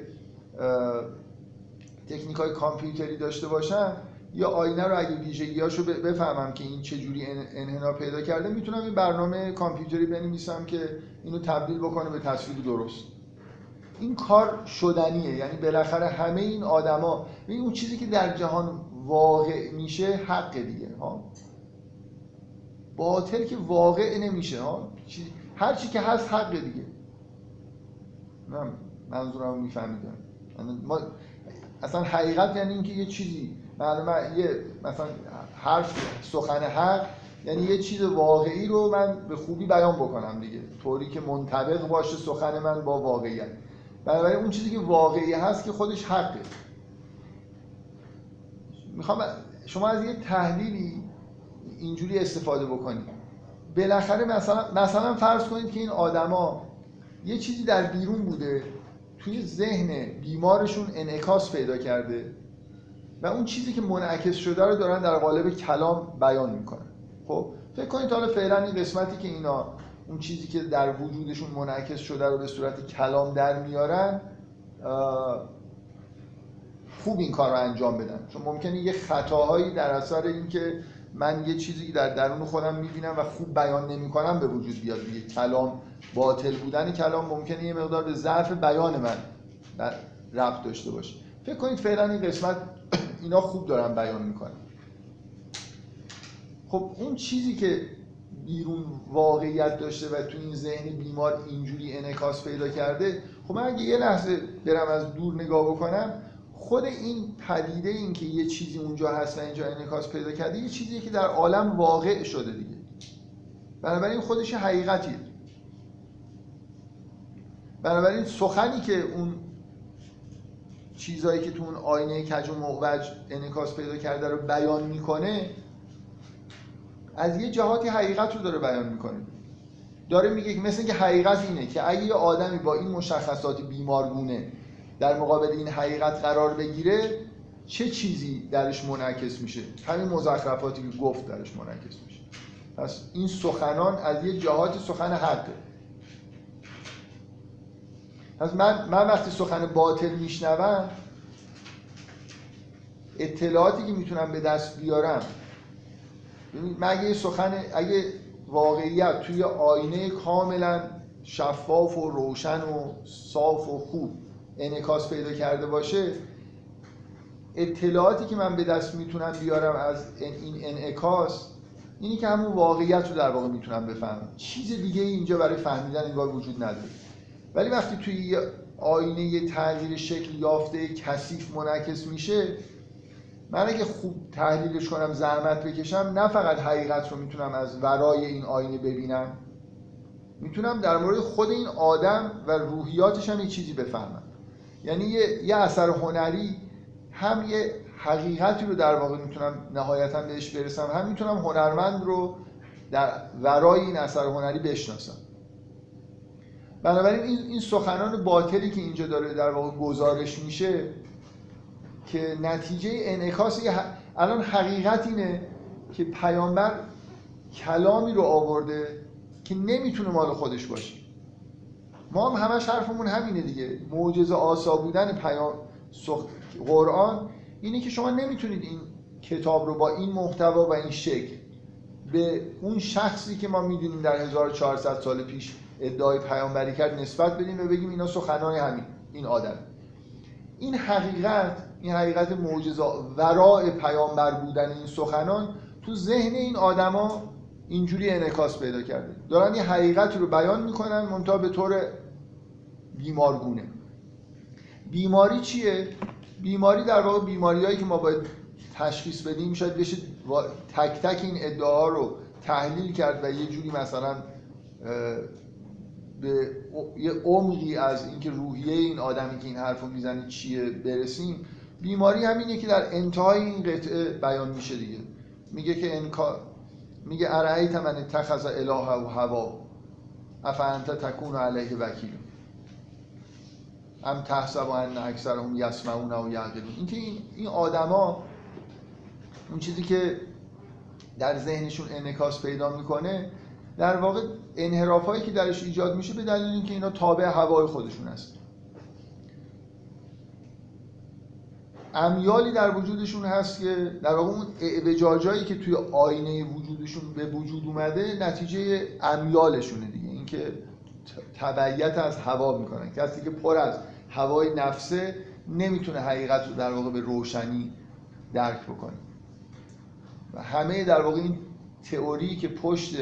تکنیک های کامپیوتری داشته باشم یا آینه رو اگه ویژگیاشو بفهمم که این چجوری انحنا پیدا کرده می‌تونم این برنامه کامپیوتری بنویسم که اینو تبدیل بکنه به تصویر درست. این کار شدنیه یعنی بالاخره همه این آدما این اون چیزی که در جهان واقع میشه حق دیگه ها؟ باطل که واقع نمیشه ها؟ هر چی که هست حق دیگه. من منظورم میفهمیدم. یعنی ما اصلا حقیقت یعنی اینکه یه چیزی معلومه یه مثلا حرف سخن حق یعنی یه چیز واقعی رو من به خوبی بیان بکنم دیگه. طوری که منطبق باشه سخن من با واقعیت. بنابراین اون چیزی که واقعی هست که خودش حقه. می‌خوام شما از یه تحلیلی اینجوری استفاده بکنید. بالاخره مثلا مثلا فرض کنید که این آدما یه چیزی در بیرون بوده توی ذهن بیمارشون انعکاس پیدا کرده. و اون چیزی که منعکس شده رو دارن در قالب کلام بیان می‌کنن. خب فکر کنید حالا فعلا این قسمتی که اینا اون چیزی که در وجودشون منعکس شده رو به صورت کلام در میارن خوب این کار رو انجام بدن. چون ممکنه یه خطاهایی در اثر اینکه من یه چیزی در درون خودم می‌بینم و خوب بیان نمی‌کنم به وجود بیاد. دیگه کلام باطل بودن کلام ممکنه یه مقدار به ضعف بیان من ربط داشته باشه. فکر کنید فعلا این قسمت اینا خوب دارن بیان می‌کنن. خب اون چیزی که بیرون واقعیت داشته و تو این ذهن بیمار اینجوری انعکاس پیدا کرده خب من اگه یه لحظه برم از دور نگاه بکنم خود این پدیده این که یه چیزی اونجا هست و اینجا انعکاس پیدا کرده یه چیزی که در عالم واقع شده دیگه. بنابراین خودش حقیقتیه. بنابراین سخنی که اون چیزهایی که تو اون آینه کج و معوج انعکاس پیدا کرده رو بیان می‌کنه از یه جهاتی حقیقت رو داره بیان می‌کنه. داره میگه مثل که حقیقت اینه که اگه یه آدمی با این مشخصات بیمارگونه در مقابل این حقیقت قرار بگیره چه چیزی درش منعکس میشه؟ همین مزخرفاتی که گفت درش منعکس میشه. پس این سخنان از یه جهات سخن حقه پس من, من وقتی سخن باطل میشنوم اطلاعاتی که می‌تونم به دست بیارم من اگه سخن اگه واقعیت توی آینه کاملا شفاف و روشن و صاف و خوب انعکاس پیدا کرده باشه اطلاعاتی که من به دست می‌تونم بیارم از این انعکاس اینی که همون واقعیت رو در واقع می‌تونم بفهمم. چیز دیگه اینجا برای فهمیدن انگار وجود نداره. ولی وقتی توی آینه یه تغییر شکل یافته کثیف منعکس میشه من اگه خوب تحلیلش کنم زحمت بکشم نه فقط حقیقت رو می‌تونم از ورای این آینه ببینم می‌تونم در مورد خود این آدم و روحیاتش هم یه چیزی بفهمم. یعنی یه, یه اثر هنری هم یه حقیقتی رو در واقع می‌تونم نهایتا بهش برسم هم می‌تونم هنرمند رو در ورای این اثر هنری بشناسم. بنابراین این, این سخنان باطلی که اینجا داره در واقع گزارش میشه که نتیجه انعکاس الان حقیقت اینه که پیامبر کلامی رو آورده که نمی‌تونه مال خودش باشه. ما هم همش حرفمون همینه دیگه. معجزه آسا بودن پیام قرآن اینه که شما نمی‌تونید این کتاب رو با این محتوا و این شکل به اون شخصی که ما می‌دونیم در 1400 سال پیش ادعای پیامبری کرد نسبت بدیم و بگیم اینا سخنان همین این آدم. این حقیقت این حقیقت معجزه ورای پیامبر بودن این سخنان تو ذهن این آدما اینجوری انعکاس پیدا کرده. دارن یه حقیقتی رو بیان می‌کنن منتها به طور بیمارگونه. بیماری چیه؟ بیماری در واقع بیماریایی که ما باید تشخیص بدیم شاید بشه تک تک این ادعا رو تحلیل کرد و یه جوری مثلا به یه عمقی از اینکه روحیه این آدمی که این حرفو می‌زنه چیه برسیم. بیماری همینه که در انتهای این قطعه بیان میشه دیگه. میگه که انکار میگه ارعیت من اتخذ اله و هوا. افانت تکون علیه وکیل. ام تحسب ان اکثرهم یسمعون و یعقلون. این این آدما اون چیزی که در ذهنشون انعکاس پیدا می‌کنه در واقع انحرافایی که درش ایجاد میشه به دلیل اینکه اینا تابع هوای خودشون هست. امیالی در وجودشون هست که در واقع اون اعوجاجایی که توی آینه وجودشون به وجود اومده نتیجه امیالشونه دیگه. اینکه تبعیت از هوا می‌کنن. کسی که پر از هوای نفسه نمی‌تونه حقیقت رو در واقع به روشنی درک بکنه. و همه در واقع این تئوری که پشت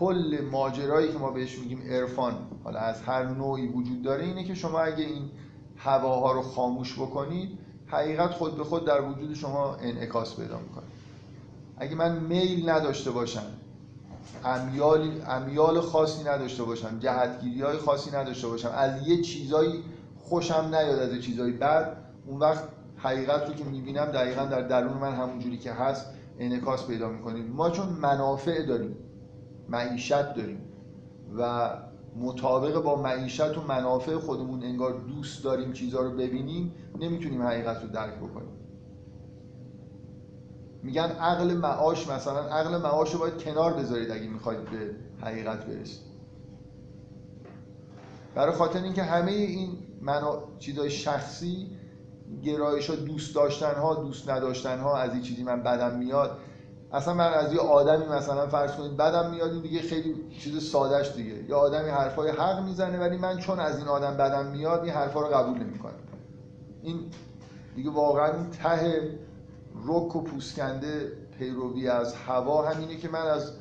کل ماجرایی که ما بهش میگیم عرفان حالا از هر نوعی وجود داره اینه که شما اگه این هواها رو خاموش بکنید حقیقت خود به خود در وجود شما انعکاس پیدا می‌کنه. اگه من میل نداشته باشم امیال, امیال خاصی نداشته باشم جهتگیری های خاصی نداشته باشم از یه چیزایی خوشم نیاد از چیزایی بعد اون وقت حقیقت رو که می‌بینم دقیقا در درون من همونجوری که هست انعکاس پیدا می‌کنیم ما چون منافع داریم معیشت داریم و مطابق با معیشت و منافع خودمون انگار دوست داریم چیزها رو ببینیم نمی‌تونیم حقیقت رو درک بکنیم. میگن عقل معاش مثلا عقل معاش رو باید کنار بذارید اگه می‌خواید به حقیقت برسید. برای خاطر اینکه همه این منا... چیزای شخصی گرایش ها دوست داشتن ها دوست نداشتن ها از این چیزی من بدم میاد. اصلا من از یه آدمی مثلا فرض کنید بدم میاد این دیگه خیلی چیز سادهش دیگه. یا آدمی حرفای حق می‌زنه ولی من چون از این آدم بدم میاد این حرفا رو قبول نمی‌کنم این دیگه واقعا ته رک و پوسکنده پیروی از هوا همینه که من از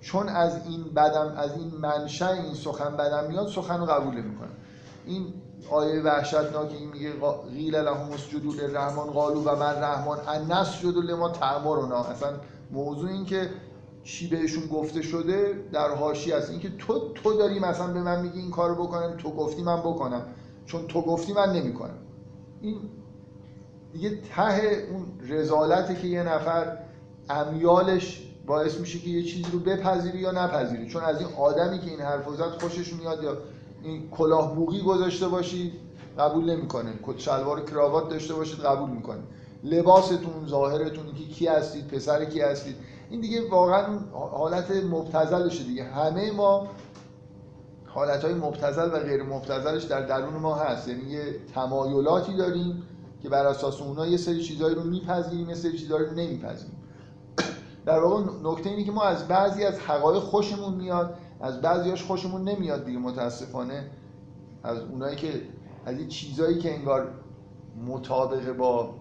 چون از این بدم از این منشأ این سخن بدم میاد سخن رو قبول نمی‌کنم. این آیه وحشتناک این میگه قیل لهم اسجدوا للرحمن قالوا و من رحمان ان نسجد لما تأمرنا اصلا موضوع این که چی بهشون گفته شده در حاشیه است. اینکه تو تو داری مثلا به من میگی این کارو بکنم تو گفتی من بکنم. چون تو گفتی من نمی‌کنم. این دیگه ته اون رزالته که یه نفر امیالش باعث میشه که یه چیزی رو بپذیری یا نپذیری. چون از این آدمی که این حرف زد خوشش میاد یا این کلاه بوغی گذاشته باشید قبول نمی‌کنه. کت شلوار کراوات داشته باشید قبول می‌کنه. لباستون ظاهرتون که کی هستید پسر کی هستید. این دیگه واقعا حالت مبتزلشه دیگه. همه ما حالت های مبتزل و غیر مبتزلش در درون ما هست. یعنی یه تمایلاتی داریم که بر اساس اونها یه سری چیزهایی رو میپذیریم یه سری چیزهایی رو نمیپذیریم. در واقع نکته اینه که ما از بعضی از حقایق خوشمون میاد از بعضیاش خوشمون نمیاد دیگه متاسفانه. از اونایی که از این چیزایی که انگار مطابق با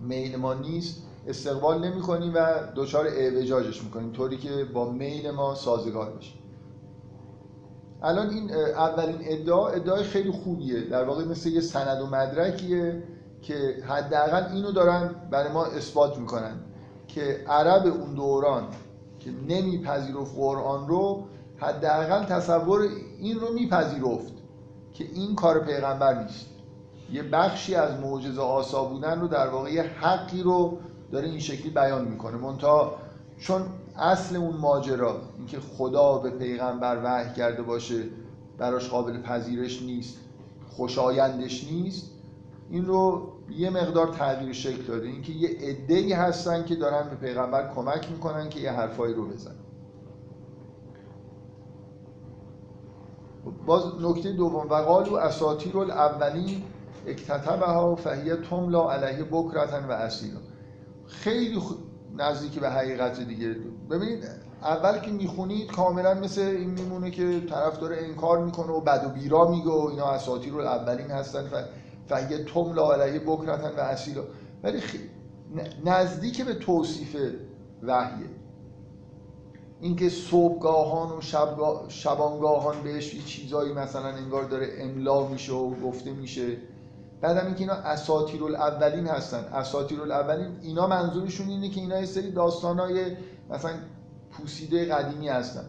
میل ما نیست استقبال نمی کنیم و دچار اعوجاجش می‌کنیم. طوری که با میل ما سازگار بشه الان این اولین ادعا ادعای خیلی خوبیه. در واقع مثل یه سند و مدرکیه که حداقل اینو دارن برای ما اثبات می‌کنن که عرب اون دوران که نمیپذیرفت قرآن رو حداقل تصور این رو میپذیرفت که این کار پیغمبر نیست. یه بخشی از معجزه آسا بودن رو در واقع یه حقی رو داره این شکلی بیان می‌کنه. منتها چون اصل اون ماجرا اینکه خدا به پیغمبر وحی کرده باشه براش قابل پذیرش نیست خوشایندش نیست این رو یه مقدار تغییر شکل داده. اینکه یه عده‌ای هستن که دارن به پیغمبر کمک می‌کنن که یه حرفایی رو بزنن. باز نکته دوم. و قالو اساطیر الاولین اکتتبها فهیه تملا علیه بکرتن و اسیلا خیلی نزدیک به حقیقت دیگه. ببینید اول که می‌خونید کاملا مثل این میمونه که طرف داره انکار می‌کنه و بد و بیرا میگه و اینا اساطیر رو اولین هستن. فهیه تملا علیه بکرتن و اسیلا ولی نزدیک به توصیف وحیه. اینکه صبحگاهان و شبانگاهان بهش چیزایی مثلا انگار داره املا میشه و گفته میشه. بعدم اینکه اینا اساطیر الاولین هستن. اساطیر الاولین اینا منظورشون اینه که اینا یه سری داستانای مثلا پوسیده قدیمی هستن.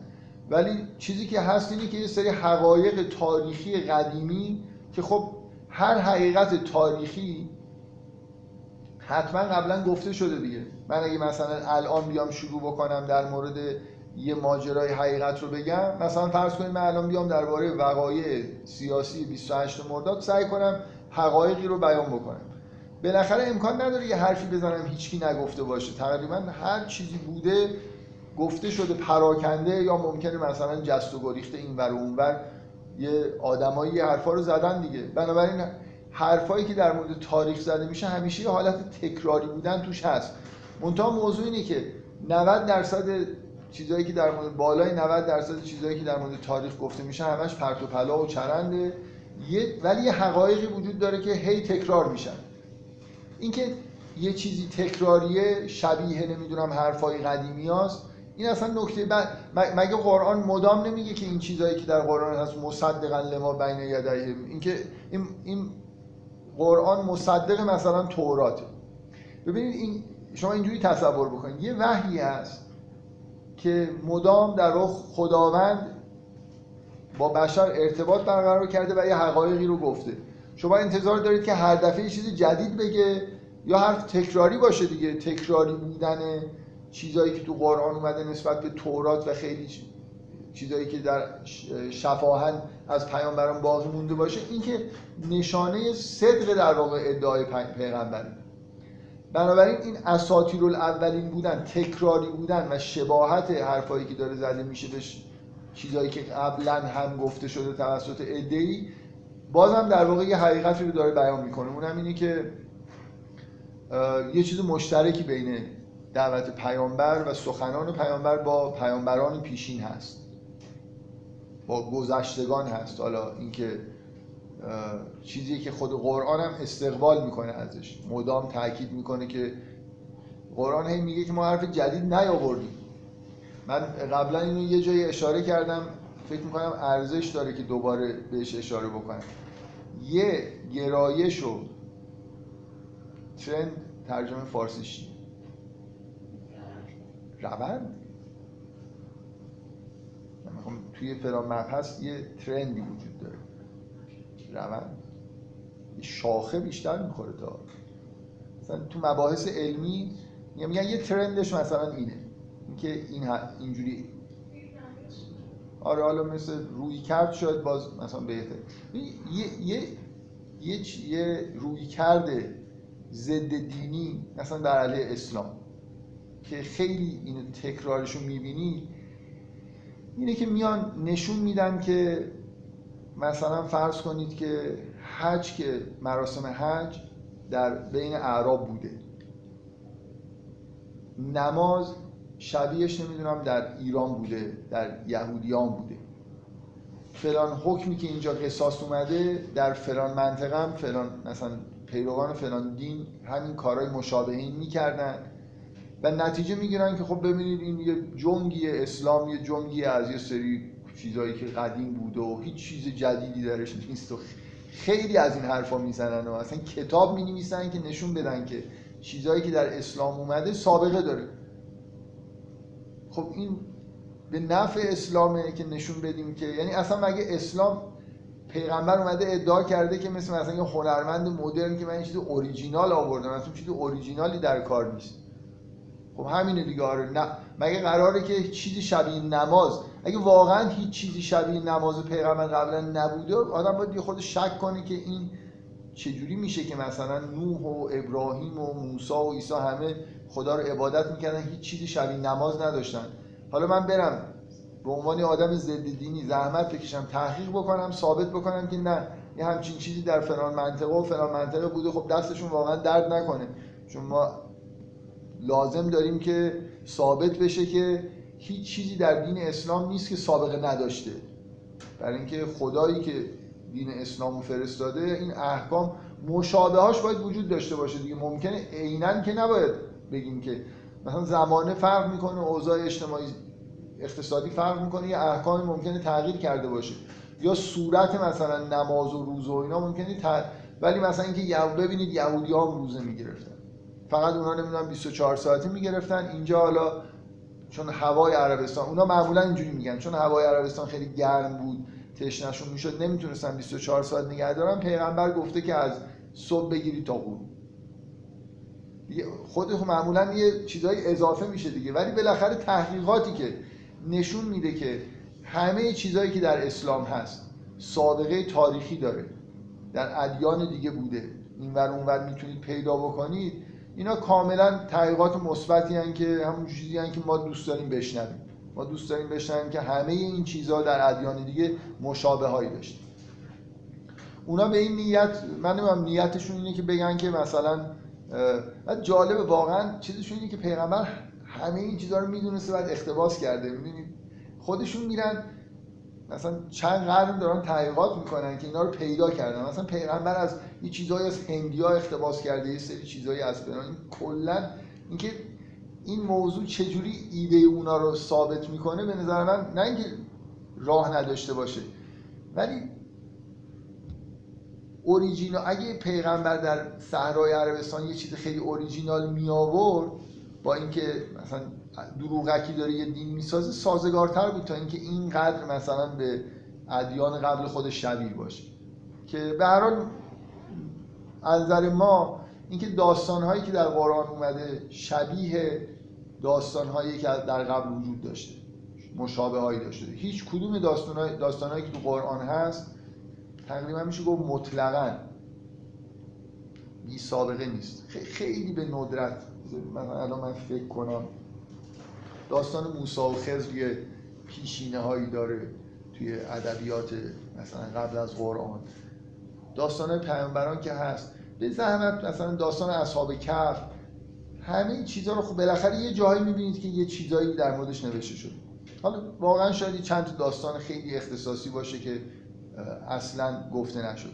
ولی چیزی که هست اینه که یه سری حقایق تاریخی قدیمی که خب هر حقیقت تاریخی حتما قبلا گفته شده دیگه. من اگه مثلا الان بیام شروع بکنم در مورد یه ماجرای حقیقت رو بگم مثلا فرض کنید من الان بیام درباره وقایع سیاسی 28 مرداد سعی کنم حقایقی رو بیان بکنم. بالاخره امکان نداره یه حرفی بزنم هیچکی نگفته باشه. تقریبا هر چیزی بوده گفته شده پراکنده یا ممکنه مثلا جست و گریخته این ور و اون ور یه آدمایی حرفا رو زدن دیگه. بنابراین حرفایی که در مورد تاریخ زده میشه همیشه یه حالت تکراری بودن توش هست. منتها موضوع اینه که 90 درصد چیزایی که در مورد بالای 90 درصد چیزایی که در مورد تاریخ گفته میشه همش پرت و پلا و چرنده. یه ولی یه حقایقی وجود داره که هی تکرار میشن. اینکه یه چیزی تکراریه شبیه نمی‌دونم حرفای قدیمی هست این اصلا نکته بعد مگه قرآن مدام نمیگه که این چیزایی که در قرآن هست مصدقا لما بین یدیه اینکه این این قرآن مصدق مثلا توراته ببینید این شما اینجوری تصور بکنید. یه وحی هست که مدام در روح خداوند با بشر ارتباط برقرار کرده و یه حقایقی رو گفته. شما انتظار دارید که هر دفعه یه چیز جدید بگه یا حرف تکراری باشه دیگه. تکراری بودن چیزایی که تو قرآن اومده نسبت به تورات و خیلی چیزایی که در شفاهن از پیامبران باقی مونده باشه این که نشانه صدق در واقع ادعای پیغمبره. بنابراین این اساطیر الاولین بودن تکراری بودن و شباهت حرفایی که داره زده میشه به چیزایی که قبلا هم گفته شده توسط ادعی بازم در واقع یه حقیقتی رو داره بیان می‌کنه. اونم اینه که یه چیز مشترکی بین دعوت پیامبر و سخنان پیامبر با پیامبران پیشین هست. با گذشتگان هست. حالا اینکه چیزی که خود قرآن هم استقبال می‌کنه ازش. مدام تاکید می‌کنه که قرآن هی میگه که ما حرف جدید نیاوردیم. من قبلا اینو یه جایی اشاره کردم. فکر می‌کنم ارزش داره که دوباره بهش اشاره بکنم. یه گرایش و ترند ترجمه فارسیش روند. توی فلان مبحث یه ترندی وجود داره. روند. شاخه بیشتر می‌خوره تا. مثلا تو مباحث علمی میگن یه ترندش مثلا اینه. اینکه این اینجوری آره حالا مثل روی کرد شاید باز مثلا بهتر. یه یه یه, یه روی کرده ضد دینی مثلا در علیه اسلام که خیلی اینو تکرارشون می‌بینی اینه که میان نشون میدن که مثلا فرض کنید که حج که مراسم حج در بین اعراب بوده. نماز شبیهش نمی‌دونم در ایران بوده در یهودیان بوده. فلان حکمی که اینجا قصاص اومده در فلان منطقه هم فلان مثلا پیروان فلان دین همین کارهای مشابهین می‌کردن. و نتیجه می‌گیرن که خب ببینید این یه جنگی اسلام یه جنگی از یه سری چیزایی که قدیم بوده و هیچ چیز جدیدی درش نیست و خیلی از این حرفا می‌زنن و اصلا کتاب می که نشون بدن که چیزایی که در اسلام اومده سابقه داره. خب این به نفع اسلامه که نشون بدیم که یعنی اصلا مگه اسلام پیغمبر اومده ادعا کرده که مثل مثلا یه هنرمند مدرن که من این چیز اوریجینال آوردم مثلا چیز اوریجینالی در کار نیست. خب همینه دیگه آره نه. مگه قراره که چیزی شبیه نماز اگه واقعا هیچ چیزی شبیه نماز پیغمبر قبلا نبوده آدم باید یه خود شک کنه که این چجوری میشه که مثلا نوح و ابراهیم و موسی و عیسی همه خدا رو عبادت می‌کردن هیچ چیزی شبیه نماز نداشتن. حالا من برم به عنوان آدم ضد دینی زحمت بکشم تحقیق بکنم ثابت بکنم که نه یه همچین چیزی در فلان منطقه و فلان منطقه بوده خب دستشون واقعا درد نکنه. چون ما لازم داریم که ثابت بشه که هیچ چیزی در دین اسلام نیست که سابقه نداشته. برای اینکه خدایی که دین اسلام فرستاده این احکام مشابهاش باید وجود داشته باشه دیگه. ممکنه عینا که نباید بگیم که مثلا زمانه فرق می‌کنه اوضاع اجتماعی اقتصادی فرق می‌کنه یه احکامی ممکنه تغییر کرده باشه. یا صورت مثلا نماز و روزه و اینا ممکنه ولی مثلا اینکه یهود ببینید یهودی ها روزه می‌گرفتن. فقط اونا نمی‌دونم 24 ساعته می‌گرفتن. اینجا حالا چون هوای عربستان اونا معمولا اینجوری میگن. چون هوای عربستان خیلی گرم بود تشنشون می‌شد نمی‌تونستن 24 ساعت نگه دارن. پیغمبر گفته که از صبح بگیری تا غروب. خود معمولا یه چیزای اضافه میشه دیگه. ولی بالاخره تحقیقاتی که نشون میده که همه چیزهایی که در اسلام هست سابقه تاریخی داره در ادیان دیگه بوده. اینور اونور می‌تونید پیدا بکنید. اینا کاملا تحقیقات مثبتی هن که همون چیزی هن که ما دوست داریم بشنویم. ما دوست داریم بشنویم که همه این چیزها در ادیان دیگه مشابه هایی داشته اونا به این نیت من نمی‌دونم نیتشون اینه که بگن که مثلا جالب واقعا چیزشون اینه که پیغمبر همه این چیزها رو می‌دونسته بعد اختباس کرده. می‌دونید خودشون میرن مثلا چند قرن دارن تحقیقات می‌کنن که اینا رو پیدا کردن. مثلا پیغمبر از یه چیزایی از هندیا اقتباس کرده یه سری چیزایی از فلان این کلا اینکه این موضوع چجوری ایده اونا رو ثابت می‌کنه به نظر من نه اینکه راه نداشته باشه. ولی اوریجینال اگه پیغمبر در صحرای عربستان یه چیز خیلی اوریجینال می آورد با اینکه مثلا دروغکی داره یه دین می‌سازه سازگارتر بود تا اینکه اینقدر مثلا به ادیان قبل خودش شبیه باشه. که به هر حال از نظر ما اینکه داستانهایی که در قرآن اومده شبیه داستانهایی که در قبل وجود داشته مشابه هایی داشته. هیچ کدوم داستانهایی داستانهایی که تو قرآن هست تقریبا میشه گفت مطلقا بی سابقه نیست. خیلی به ندرت. من الان من فکر کنم داستان موسی و خضر یه پیشینه هایی داره توی ادبیات مثلا قبل از قرآن. داستان پیامبران که هست. به زحمت مثلا داستان اصحاب کف همه این چیزها رو خب بالاخره یه جایی می‌بینید که یه چیزایی در موردش نوشته شده. حالا واقعا شاید چند داستان خیلی اختصاصی باشه که اصلا گفته نشد.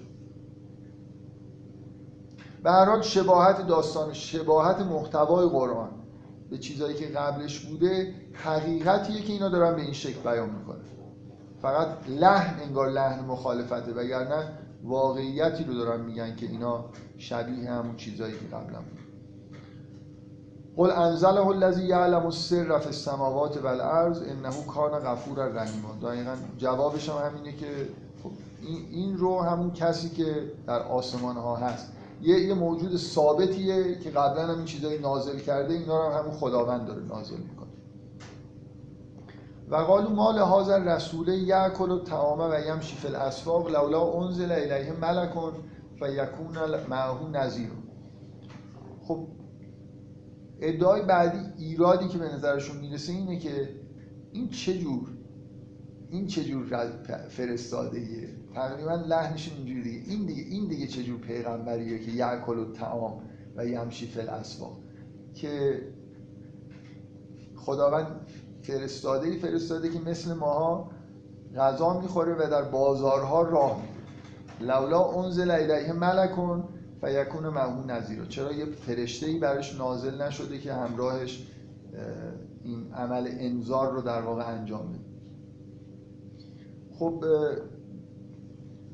به هر حال شباهت داستان شباهت محتوای قرآن به چیزایی که قبلش بوده حقیقتیه که اینا دارن به این شکل بیان می‌کنه فقط لحن انگار لحن مخالفته وگرنه واقعیتی رو دارن میگن که اینا شبیه همون چیزایی که قبلا بود. قل انزله الذی یعلم السر فی السماوات والارض انه کان غفورا رحیما. دقیقا جوابش هم همینه که خب این رو همون کسی که در آسمان ها هست. یه, یه موجود ثابتیه که قبلا هم این چیزایی نازل کرده اینا رو همون خداوند داره نازل می‌کنه. و قالو مال حاضر رسول یعکل و تعامه و یمشی فی الاسواق لولا انزل الیه ملکون و یکون معه نظیر خب ادعای بعدی ایرادی که به نظرشون می‌رسه اینه که این چه جور این چه جور فرستادگیه تقریبا لحنش اینجوری دیگه. این دیگه این دیگه چه جور پیغمبریه که یعکل و تعام و یمشی فل اسواق که خداوند فرستاده ای فرستاده که مثل ماها غذا می‌خوره و در بازارها راه میره لولا انزل الیه ملکون و یکون معهو نظیر چرا یه فرشته ای براش نازل نشده که همراهش این عمل انذار رو در واقع انجام بده؟ خب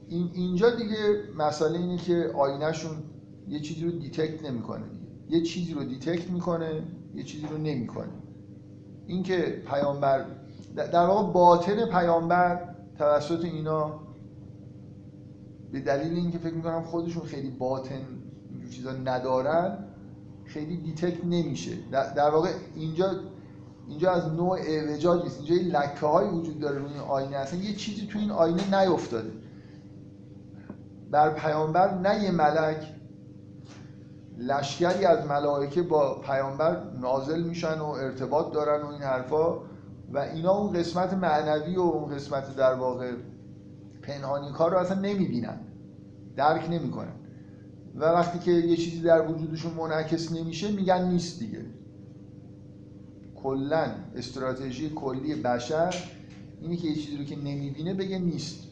این اینجا دیگه مسئله اینه که آینهشون یه چیزی رو detect نمی‌کنه یه چیزی رو detect می‌کنه یه چیزی رو نمی‌کنه. اینکه پیامبر در واقع باطن پیامبر توسط اینا به دلیل اینکه فکر می‌کنم خودشون خیلی باطن اینجور چیزا ندارن خیلی دیتکت نمیشه. در واقع اینجا اینجا از نوع اعوجاج نیست. اینجا یه لکه های وجود داره روی این آینه. اصلا یه چیزی تو این آینه نیفتاده. بر پیامبر نه یه ملک لشکری از ملائکه با پیامبر نازل میشن و ارتباط دارن و این حرفا. و اینا اون قسمت معنوی و اون قسمت در واقع پنهانی کار رو اصلا نمی‌بینن. درک نمی‌کنن. و وقتی که یه چیزی در وجودشون منعکس نمیشه میگن نیست دیگه. کلا استراتژی کلی بشر اینی که یه چیزی رو که نمی‌بینه بگه نیست.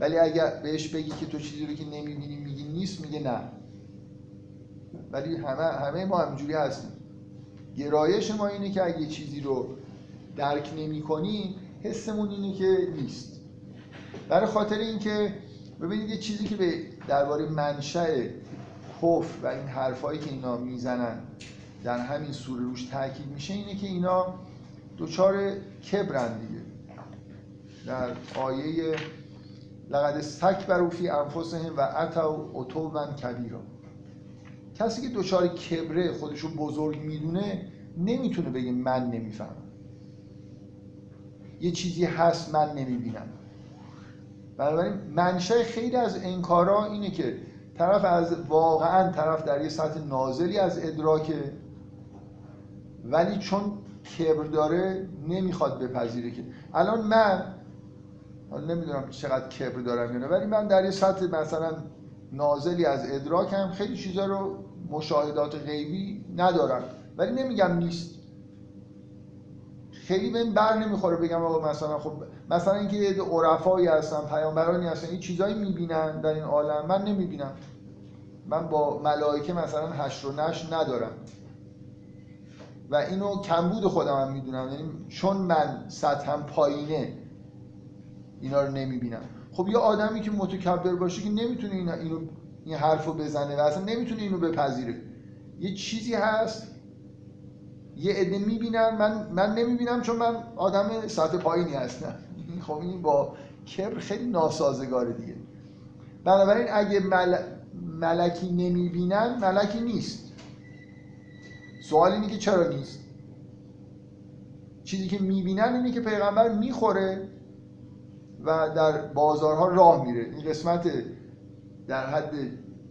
ولی اگر بهش بگی که تو چیزی رو که نمی‌بینی میگی نیست میگه نه. ولی همه همه ما همینجوری هستیم. گرایش ما اینه که اگه چیزی رو درک نمی کنی حسمون اینه که نیست. برای خاطر اینکه ببینید یه چیزی که به درباره منشأ کفر و این حرفایی که اینا می‌زنن در همین سوره روش تاکید میشه اینه که اینا دوچار کبرن دیگه. در آیه لقد استکبروا فی انفسهم و اتوا عتوا کبیرا. کسی که دوچار کبره خودشو بزرگ می‌دونه نمی‌تونه بگه من نمی‌فهمم. یه چیزی هست من نمی‌بینم. بنابراین منشه خیلی از انکارا اینه که طرف از واقعا طرف در یه سطح نازلی از ادراکه ولی چون کبر داره نمی‌خواد بپذیره که. الان من حالا نمی‌دونم چقدر کبر دارم یا نه ولی من در یه سطح مثلا نازلی از ادراکم خیلی چیزا رو مشاهدات غیبی ندارم. ولی نمیگم نیست. خیلی بهم بر نمی‌خوره بگم آقا مثلا خب مثلا اینکه یه عرفایی هستن پیامبرانی هستن این چیزایی می‌بینن در این عالم من نمی‌بینم. من با ملائکه مثلا حشر و نش ندارم. و اینو کمبود خودم هم می‌دونم. یعنی چون من سطحم پایینه اینا رو نمی‌بینم. خب یه آدمی که متکبر باشه که نمی‌تونه این اینو این حرفو بزنه و اصلا نمی‌تونه اینو بپذیره. یه چیزی هست. یه عده می‌بینن. من من نمی‌بینم چون من آدم سطح پایینی هستم. <laughs> خب این با کبر خیلی ناسازگاره دیگه. بنابراین اگه مل... ملکی نمی‌بینن ملکی نیست. سوال اینه که چرا نیست؟ چیزی که می‌بینن اینه که پیغمبر می‌خوره و در بازارها راه میره. این قسمت در حد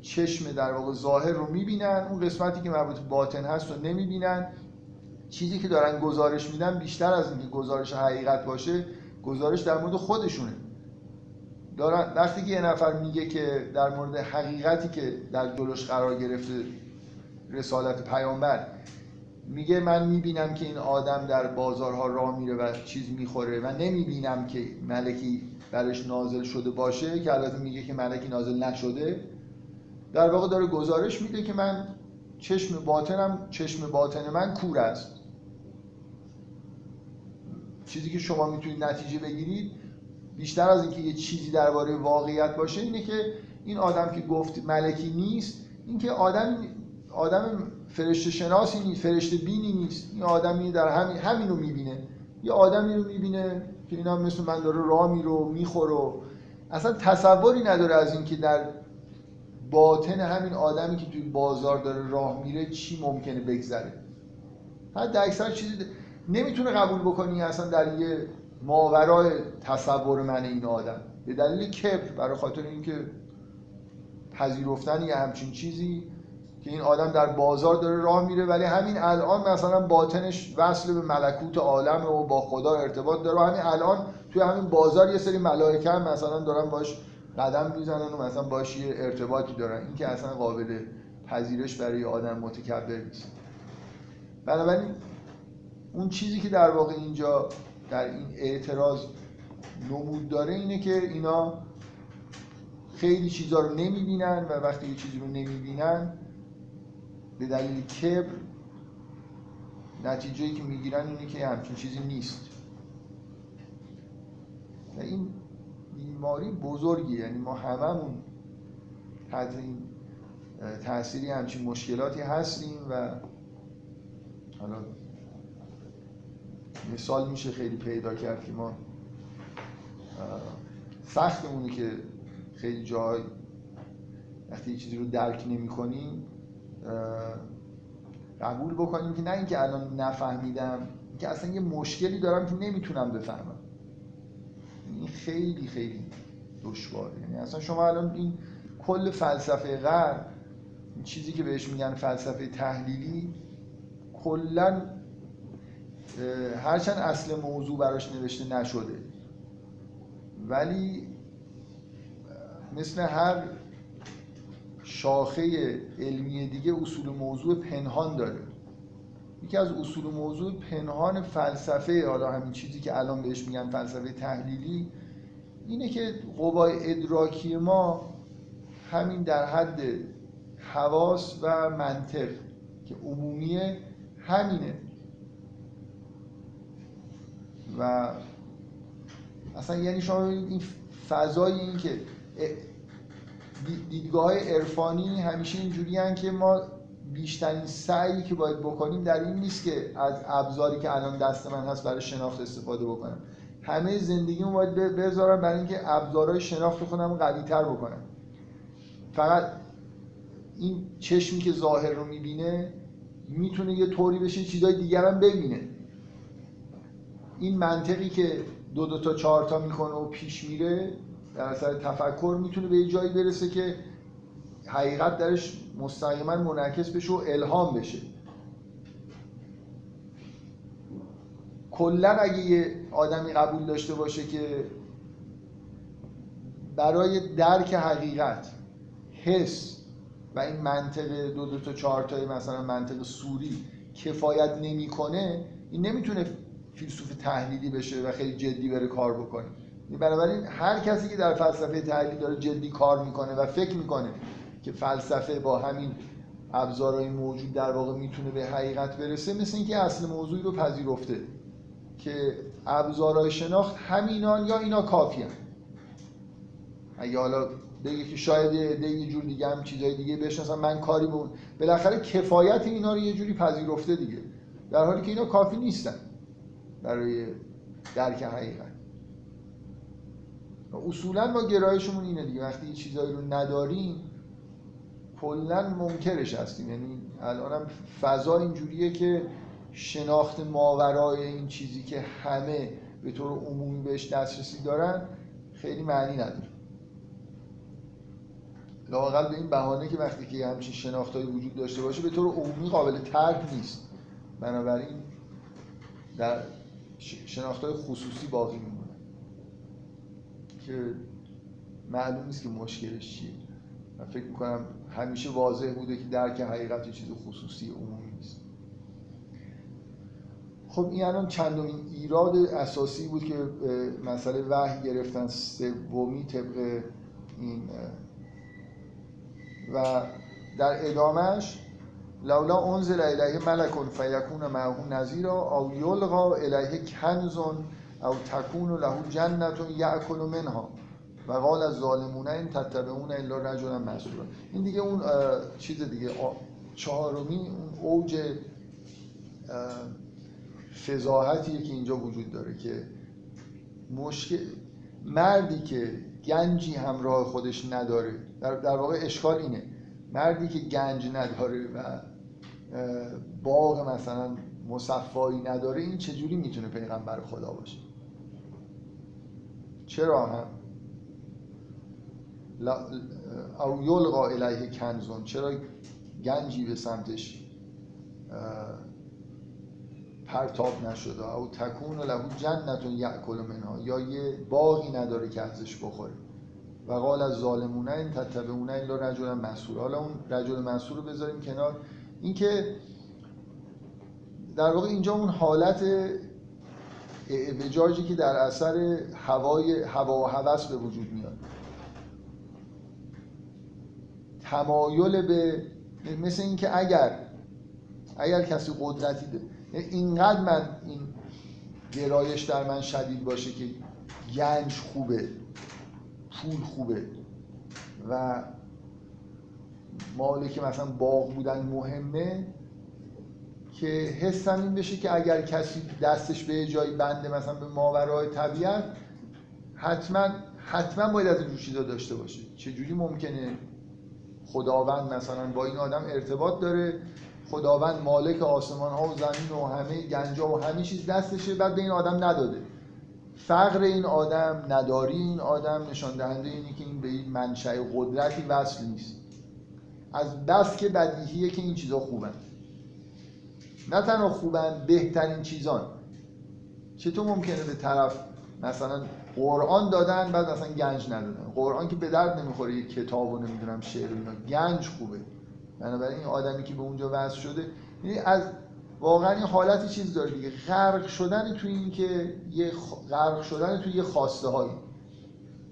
چشم در واقع ظاهر رو می‌بینن اون قسمتی که مربوط باطن هست رو نمی‌بینن. چیزی که دارن گزارش میدن بیشتر از اینکه گزارش حقیقت باشه گزارش در مورد خودشونه. دارن وقتی که یه نفر میگه که در مورد حقیقتی که در جلوش قرار گرفته رسالت پیامبر. میگه من می‌بینم که این آدم در بازارها راه میره و چیز می‌خوره و نمی‌بینم که ملکی برش نازل شده باشه که البته میگه که ملکی نازل نشده. در واقع داره گزارش میده که من چشم باطنم چشم باطن من کور است. چیزی که شما می‌تونید نتیجه بگیرید بیشتر از اینکه یه چیزی درباره واقعیت باشه اینه که این آدم که گفت ملکی نیست اینکه آدم آدم فرشته شناسی نیست فرشته بینی نیست. این آدمی در همین همینو می‌بینه. یه آدمی رو می‌بینه که اینا مثل من داره راه میرو می‌خوره اصلا تصوری نداره از اینکه در باطن همین آدمی که توی بازار داره راه میره چی ممکنه بگذره. حتی اکثر چیزی نمی‌تونه قبول بکنی اصلا در یه ماورای تصور من این آدم. به دلیل کبر برای خاطر اینکه پذیرفتن یه همچین چیزی که این آدم در بازار داره راه میره ولی همین الان مثلا باطنش وصل به ملکوت عالم و با خدا ارتباط داره. و همین الان توی همین بازار یه سری ملائکه هم مثلا دارن باش قدم می‌زنن و مثلا باش یه ارتباطی دارن. این که اصلا قابل پذیرش برای آدم متکبر نیست. بنابراین اون چیزی که در واقع اینجا در این اعتراض نمود داره اینه که اینا خیلی چیزها رو نمی‌بینن و وقتی یه چیزی رو نمی‌بینن به دلیل کبر نتیجه که می‌گیرن اینه که همچین چیزی نیست. و این بیماری بزرگی یعنی ما هممون تحت این تأثیری همچین مشکلاتی هستیم و حالا مثال میشه خیلی پیدا کرد که ما سختمونه که خیلی جای وقتی چیزی رو درک نمی کنیم قبول بکنیم که نه اینکه الان نفهمیدم که اصلا یه مشکلی دارم که نمی‌تونم بفهمم. این خیلی خیلی دشواره. یعنی اصلا شما الان این کل فلسفه غرب این چیزی که بهش میگن فلسفه تحلیلی کلا هرچند اصل موضوع براش نوشته نشده. ولی مثل هر شاخه علمی دیگه اصول موضوع پنهان داره. یکی از اصول موضوع پنهان فلسفه حالا همین چیزی که الان بهش میگن فلسفه تحلیلی اینه که قوای ادراکی ما همین در حد حواس و منطق که عمومیه همینه. و اصلا یعنی شما این فضای این که دیدگاه عرفانی همیشه اینجوری که ما بیشترین سعی که باید بکنیم در این نیست که از ابزاری که الان دست من هست برای شناخت استفاده بکنم. همه زندگیمو باید بذارم برای اینکه ابزارهای شناخت خودم قوی تر بکنم. فقط این چشمی که ظاهر رو می‌بینه می‌تونه یه طوری بشه چیزای دیگر هم ببینه. این منطقی که دو دو تا چهار تا می‌کنه و پیش میره در اثر تفکر می‌تونه به یه جایی برسه که حقیقت درش مستقیما منعکس بشه و الهام بشه. کلا اگه یه آدمی قبول داشته باشه که برای درک حقیقت حس و این منطق دو دو تا چهار تای مثلا منطق سوری کفایت نمی‌کنه این نمی‌تونه فیلسوف تحلیلی بشه و خیلی جدی بره کار بکنه. بنابراین هر کسی که در فلسفه تحلیل داره جدی کار می‌کنه و فکر می‌کنه که فلسفه با همین ابزارهای موجود در واقع می‌تونه به حقیقت برسه مثل اینکه اصل موضوعی رو پذیرفته که ابزارهای شناخت همینان یا اینا کافی هم. اگه حالا بگه که شاید یه جور دیگه هم چیزای دیگه بشناسن من کاری به اون بالاخره کفایت اینا رو یه جوری پذیرفته دیگه در حالی که اینا کافی نیستن برای درک حقیقت اصولا ما گرایشمون اینه دیگه. وقتی یه چیزایی رو نداریم کلا منکرش هستیم. یعنی الانم فضا اینجوریه که شناخت ماورای این چیزی که همه به طور عمومی بهش دسترسی دارن خیلی معنی نداره. لاقل به این بهانه که وقتی که همچین شناختایی وجود داشته باشه به طور عمومی قابل ترک نیست. بنابراین در شناختهای خصوصی باقی میمونه که معلوم نیست که مشکلش چیه. من فکر می‌کنم همیشه واضح بوده که درک حقیقت چیز خصوصی عمومی نیست. خب این الان چندمین ایراد اساسی بود که مسئله وحی گرفتن سومی طبق این و در ادامهش لولا انزل الیه ملک فیکون معه نذیرا او یلقا الیه کنز او تکون له جنت یاکل منها. و قال از ظالمون این تتبعون الا رجلا مسئولا این دیگه اون چیز دیگه چهارمی اون اوج فضاحتیه که اینجا وجود داره که مشکل مردی که گنجی همراه خودش نداره در, در واقع اشکال اینه. مردی که گنج نداره و باغ مثلا مصفایی نداره این چجوری می‌تونه پیغمبر خدا باشه؟ چرا هم او یلقا الیه کنزون. چرا گنجی به سمتش پرتاب نشده؟ او تکون له جنتون یأکل منها. یا یه باغی نداره که ازش بخوره. و قال از ظالمونه این تتبعونه الا رجل مسئول حالا اون رجل مسئول رو بذاریم کنار. اینکه در واقع اینجا اون حالت اعوجاجی که در اثر هوای هوا و هوس به وجود میاد. تمایل به مثل اینکه اگر اگر کسی قدرتی ده اینقدر من این گرایش در من شدید باشه که گنج خوبه پول خوبه و مالک مثلا باغ بودن مهمه که حسم این بشه که اگر کسی دستش به جایی بنده مثلا به ماورای طبیعت حتما حتما باید از این چیزا داشته باشه. چجوری ممکنه خداوند مثلا با این آدم ارتباط داره خداوند مالک آسمان ها و زمین و همه گنجا و همه چیز دستشه بعد به این آدم نداده. فقر این آدم نداری این آدم نشان دهنده اینه که این به این منشأ قدرتی وصل نیست. از بس که بدیهیه که این چیزا خوبن. نه تنها خوبن بهترین چیزان. چطور ممکنه به طرف مثلا قرآن دادن بعد مثلا گنج ندادن؟ قرآن که به درد نمی‌خوره یک کتاب و نمی‌دونم شعر اینا گنج خوبه. بنابراین این آدمی که به اونجا وصل شده یعنی از واقعا این حالتی چیز داره دیگه. غرق شدن توی این که یه غرق شدن توی یه خواسته هایی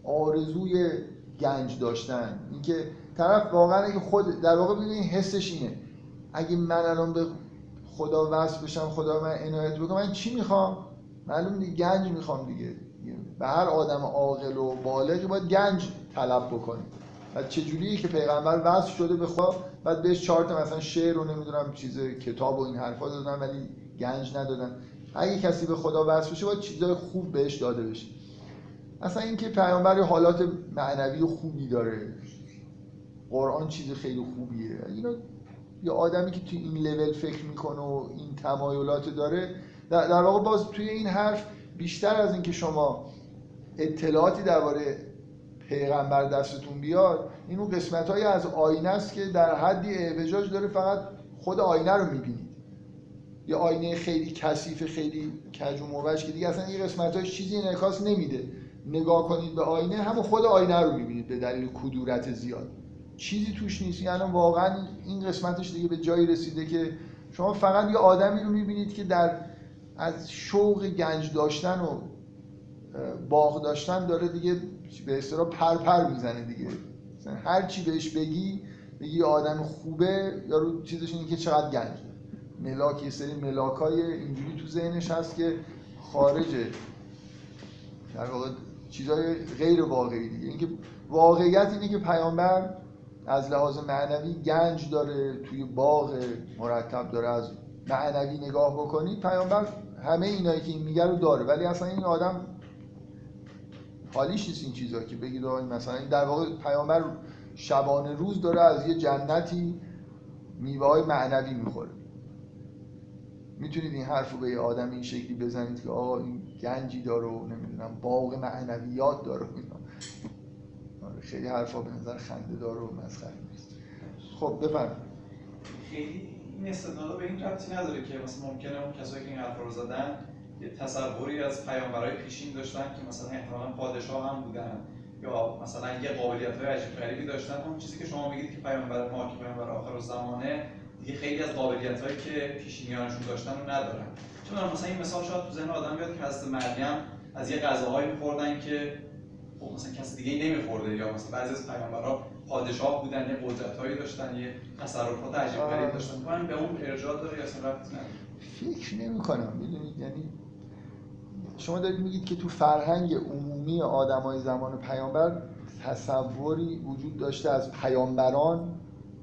آرزوی گنج داشتن. اینکه طرف واقعا اگه خود در واقع ببینید حسش اینه. اگه من الان به خدا وصل بشم خدا من عنایت بکنم. من چی می‌خوام؟ معلوم دیگه گنج می‌خوام دیگه. به هر آدم عاقل و بالغی باید گنج طلب بکنه و چجوریه که پیغمبر وصل شده به خدا؟ بعد بهش چهار تا مثلا شعر رو نمی‌دونم چیز کتاب و این حرفا دادن ولی گنج ندادن. اگه کسی به خدا وصل بشه باید چیزای خوب بهش داده بشه. اصلا اینکه پیامبر حالات معنوی خوبی داره. قرآن چیز خیلی خوبیه. اینا یه آدمی که توی این لول فکر می‌کنه و این تمایلات داره در واقع باز توی این حرف بیشتر از اینکه شما اطلاعاتی درباره پیغمبر دستتون بیاد این اون قسمت های از آینه است که در حدی اعوجاج داره فقط خود آینه رو می‌بینید. یه آینه خیلی کثیف خیلی کج و که دیگه اصلا این قسمت چیزی انعکاس نمیده. نگاه کنید به آینه همون خود آینه رو می‌بینید به دلیل کدورت زیاد. چیزی توش نیست. یعنی واقعا این قسمتش دیگه به جایی رسیده که شما فقط یه آدمی رو می‌بینید که در از شوق گنج داشتن و باغ داشتن داره دیگه به اصطلاح پر پر می‌زنه دیگه. هر چی بهش بگی بگی آدم خوبه یا رو چیزش اینه که چقدر گنج ملاک یه سری ملاکای اینجوری تو ذهنش هست که خارجه. در واقع چیزای غیر واقعی دیگه. اینکه واقعیت اینه که پیامبر از لحاظ معنوی گنج داره توی باغ مرتب داره. از معنوی نگاه بکنید پیامبر همه اینایی که این میگه رو داره. ولی اصلا این آدم حالیش نیست این چیزا که بگید مثلا این در واقع پیامبر شبانه روز داره از یه جنتی میوه های معنوی می‌خوره. می‌تونید این حرف رو به یه آدم این شکلی بزنید که آقا این گنجی داره و نمی‌دونم باغ معنویات داره خیلی حرفا به نظر خنده داره و مسخره نیست. خب بفرمایید. خیلی این استدلال به این ربطی نداره که مثلا ممکنه اون کسایی که این حرف رو زدن یه تصوری از پیامبرای پیشین داشتن که مثلا احتمالاً پادشاه هم بودن یا مثلا یه قابلیت های عجیب غریبی داشتن. اون چیزی که شما میگید که پیامبر ما که پیامبر آخر زمانه دیگه خیلی از قابلیت هایی که پیشینیانشون داشتن رو ندارن. چون مثلا این مثال شاید تو ذهن آدم بیاد که حضرت مریم از یه غذاهایی می‌خوردن که خب مثلا کسی دیگه نمیخورده یا مثلا بعضی از پیامبرا پادشاه بودن یه قدرتایی داشتن یه تصرفات عجیب غریب داشتن. من به اون ارجاع داره یا اصلا نداره؟ فکر نمی کنم می‌دونید یعنی شما دارید میگید که تو فرهنگ عمومی آدمای زمان پیامبر تصوری وجود داشته از پیامبران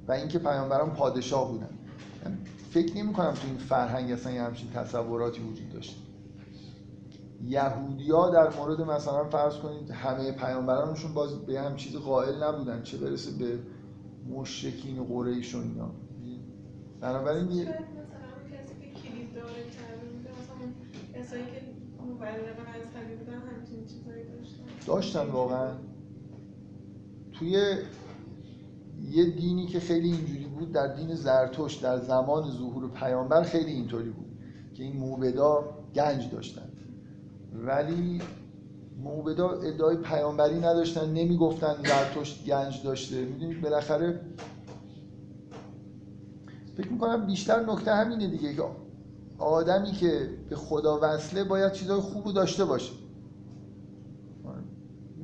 و اینکه پیامبران پادشاه بودن. فکر نمی کنم تو این فرهنگ اصلا یه همچین تصوراتی وجود داشته. یهودیا در مورد مثلا فرض کنید همه پیامبرانشون باز به هم چیز قائل نبودن چه برسه به مشرکین قریش و اینا. بنابراین یه داشتن؟ داشتن واقعا. توی یه دینی که خیلی اینجوری بود در دین زرتوش در زمان ظهور پیامبر خیلی اینطوری بود که این موبدا گنج داشتن. ولی موبدا ادعای پیامبری نداشتن نمی‌گفتن زرتشت گنج داشته. می‌دونید بالاخره فکر می‌کنم بیشتر نکته همینه دیگه که آدمی که به خدا وصله باید چیزای خوب داشته باشه.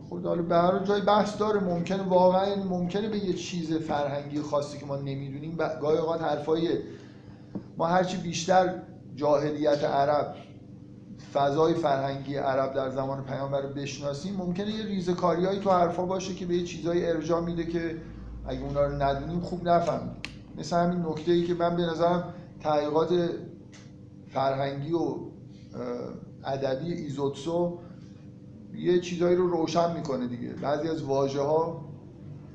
خود حالا به هر جای بحث داره. ممکنه واقعا ممکنه به یه چیز فرهنگی خاصی که ما نمی‌دونیم گاهی اوقات حرفای ما هرچی بیشتر جاهلیت عرب فضای فرهنگی عرب در زمان پیامبر بشناسیم ممکنه یه ریزکاریایی تو حرفا باشه که به یه چیزایی ارجاع میده که اگه اونا رو ندونیم خوب نفهمیم مثل همین نکته ای که من به نظرم تحقیقات فرهنگی و ادبی ایزوتسو یه چیزایی رو روشن می‌کنه دیگه. بعضی از واژه ها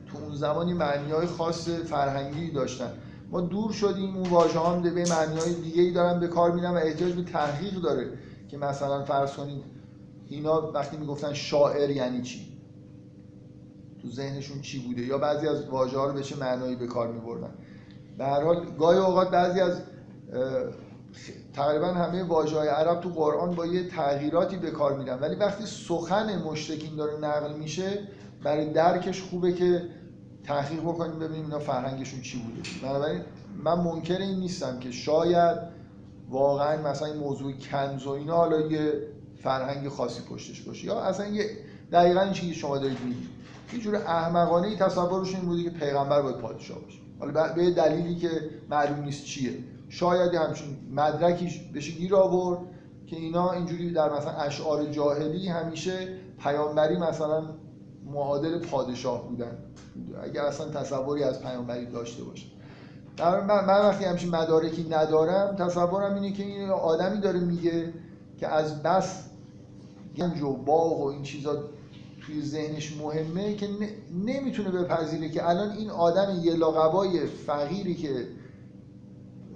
تو اون زمانی معنی های خاص فرهنگی داشتن. ما دور شدیم اون واژه ها به معنی های دیگه ای دارن به کار میرن و احتیاج به تحقیق داره. که مثلا فرض کنید اینا وقتی می‌گفتن شاعر یعنی چی؟ تو ذهنشون چی بوده؟ یا بعضی از واژه ها رو به چه معنایی به کار میبردن؟ به هر حال گاهی اوقات بعضی از تقریبا همه واژه های عرب تو قرآن با یه تغییراتی به کار میرن. ولی وقتی سخن مشتکین داره نقل میشه برای درکش خوبه که تحقیق بکنیم ببینیم اینا فرهنگشون چی بوده. بنابراین من منکر این نیستم که شاید واقعا مثلا این موضوع کنز و اینا حالا یه فرهنگ خاصی پشتش باشه. یا اصلا یه دقیقا این چیزی شما دارید میگید. یه جور احمقانه ای تصورش این بوده که پیغمبر باید پادشاه باشه. حالا به دلیلی که معلوم نیست چیه. شاید همچین مدرکیش بشه گیر آورد که اینا اینجوری در مثلا اشعار جاهلی همیشه پیامبری مثلا معادل پادشاه بودن. اگر اصلا تصوری از پیامبری داشته باشه. من, من وقتی همچین مدارکی ندارم تصورم اینه که این آدمی داره میگه که از بس گنج و باغ و این چیزا توی ذهنش مهمه که نمی‌تونه بپذیره که الان این آدم یه لاقبای فقیری که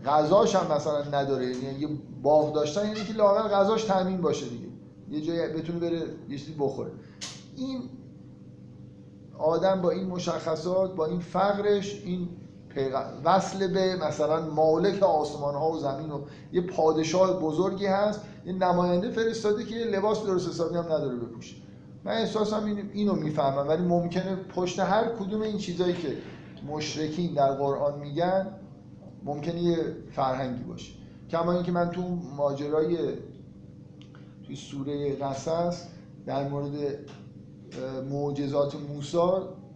غذاش هم مثلا نداره یعنی یه باغ داشتن یعنی که لاقل غذاش تامین باشه دیگه. یه جایی بتونه بره یه چیزی بخوره. این آدم با این مشخصات با این فقرش این وصل به مثلا مالک آسمان ها و زمین و یه پادشاه بزرگی هست یه نماینده فرستاده که لباس درست حسابی هم نداره بپوشه. من احساسم این اینو می‌فهمم ولی ممکنه پشت هر کدوم این چیزایی که مشرکین در قرآن میگن ممکنه یه فرهنگی باشه. کما اینکه من تو ماجرای توی سوره قصص در مورد معجزات موسی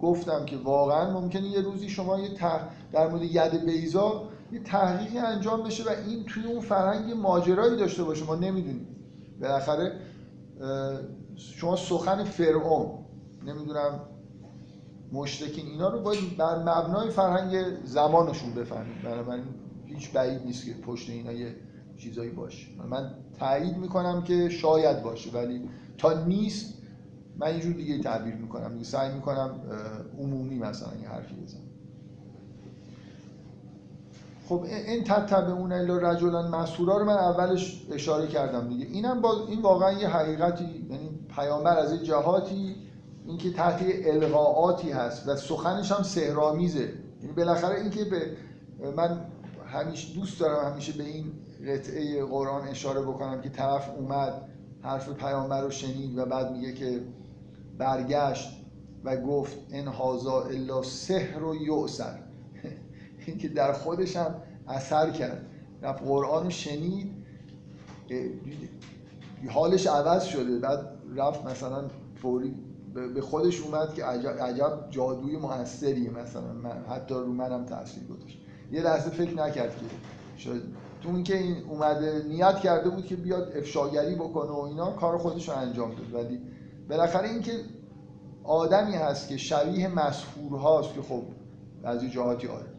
گفتم که واقعا ممکنه یه روزی شما یه تح... در مورد ید بیزا یه تحقیقی انجام بشه و این توی اون فرهنگ ماجرایی داشته باشه. ما نمی‌دونیم. بالاخره شما سخن فرعون نمی‌دونم مشرکین اینا رو باید بر مبنای فرهنگ زمانشون بفهمید بنابراین هیچ بعید نیست که پشت اینا یه چیزایی باشه. من تایید می‌کنم که شاید باشه ولی تا نیست من اینجور دیگه تعبیر می‌کنم. دیگه سعی می‌کنم عمومی مثلا یه حرفی بزنم. خب این تتبع اون الا رجلا مسئولا رو من اولش اشاره کردم دیگه. اینم با این واقعا یه حقیقتی یعنی پیامبر از جهاتی اینکه تحت القاعاتی هست و سخنش هم سهرامیزه یعنی بالاخره اینکه به من همیشه دوست دارم همیشه به این قطعه قرآن اشاره بکنم که طرف اومد حرف پیامبر رو شنید و بعد میگه که برگشت و گفت ان هازا الا سحر و این که در خودش هم اثر کرد. رفت قرآن شنید حالش عوض شده. بعد رفت مثلا فوری به خودش اومد که عجب, عجب جادوی موثریه مثلا من حتی رو منم تاثیر گذاشت. یه لحظه فکر نکرد که شاید اون که این اومده نیت کرده بود که بیاد افشاگری بکنه و اینا کار خودش رو انجام داد. ولی بالاخره اینکه آدمی هست که شبیه مسحور هاست که خب از جهاتی آره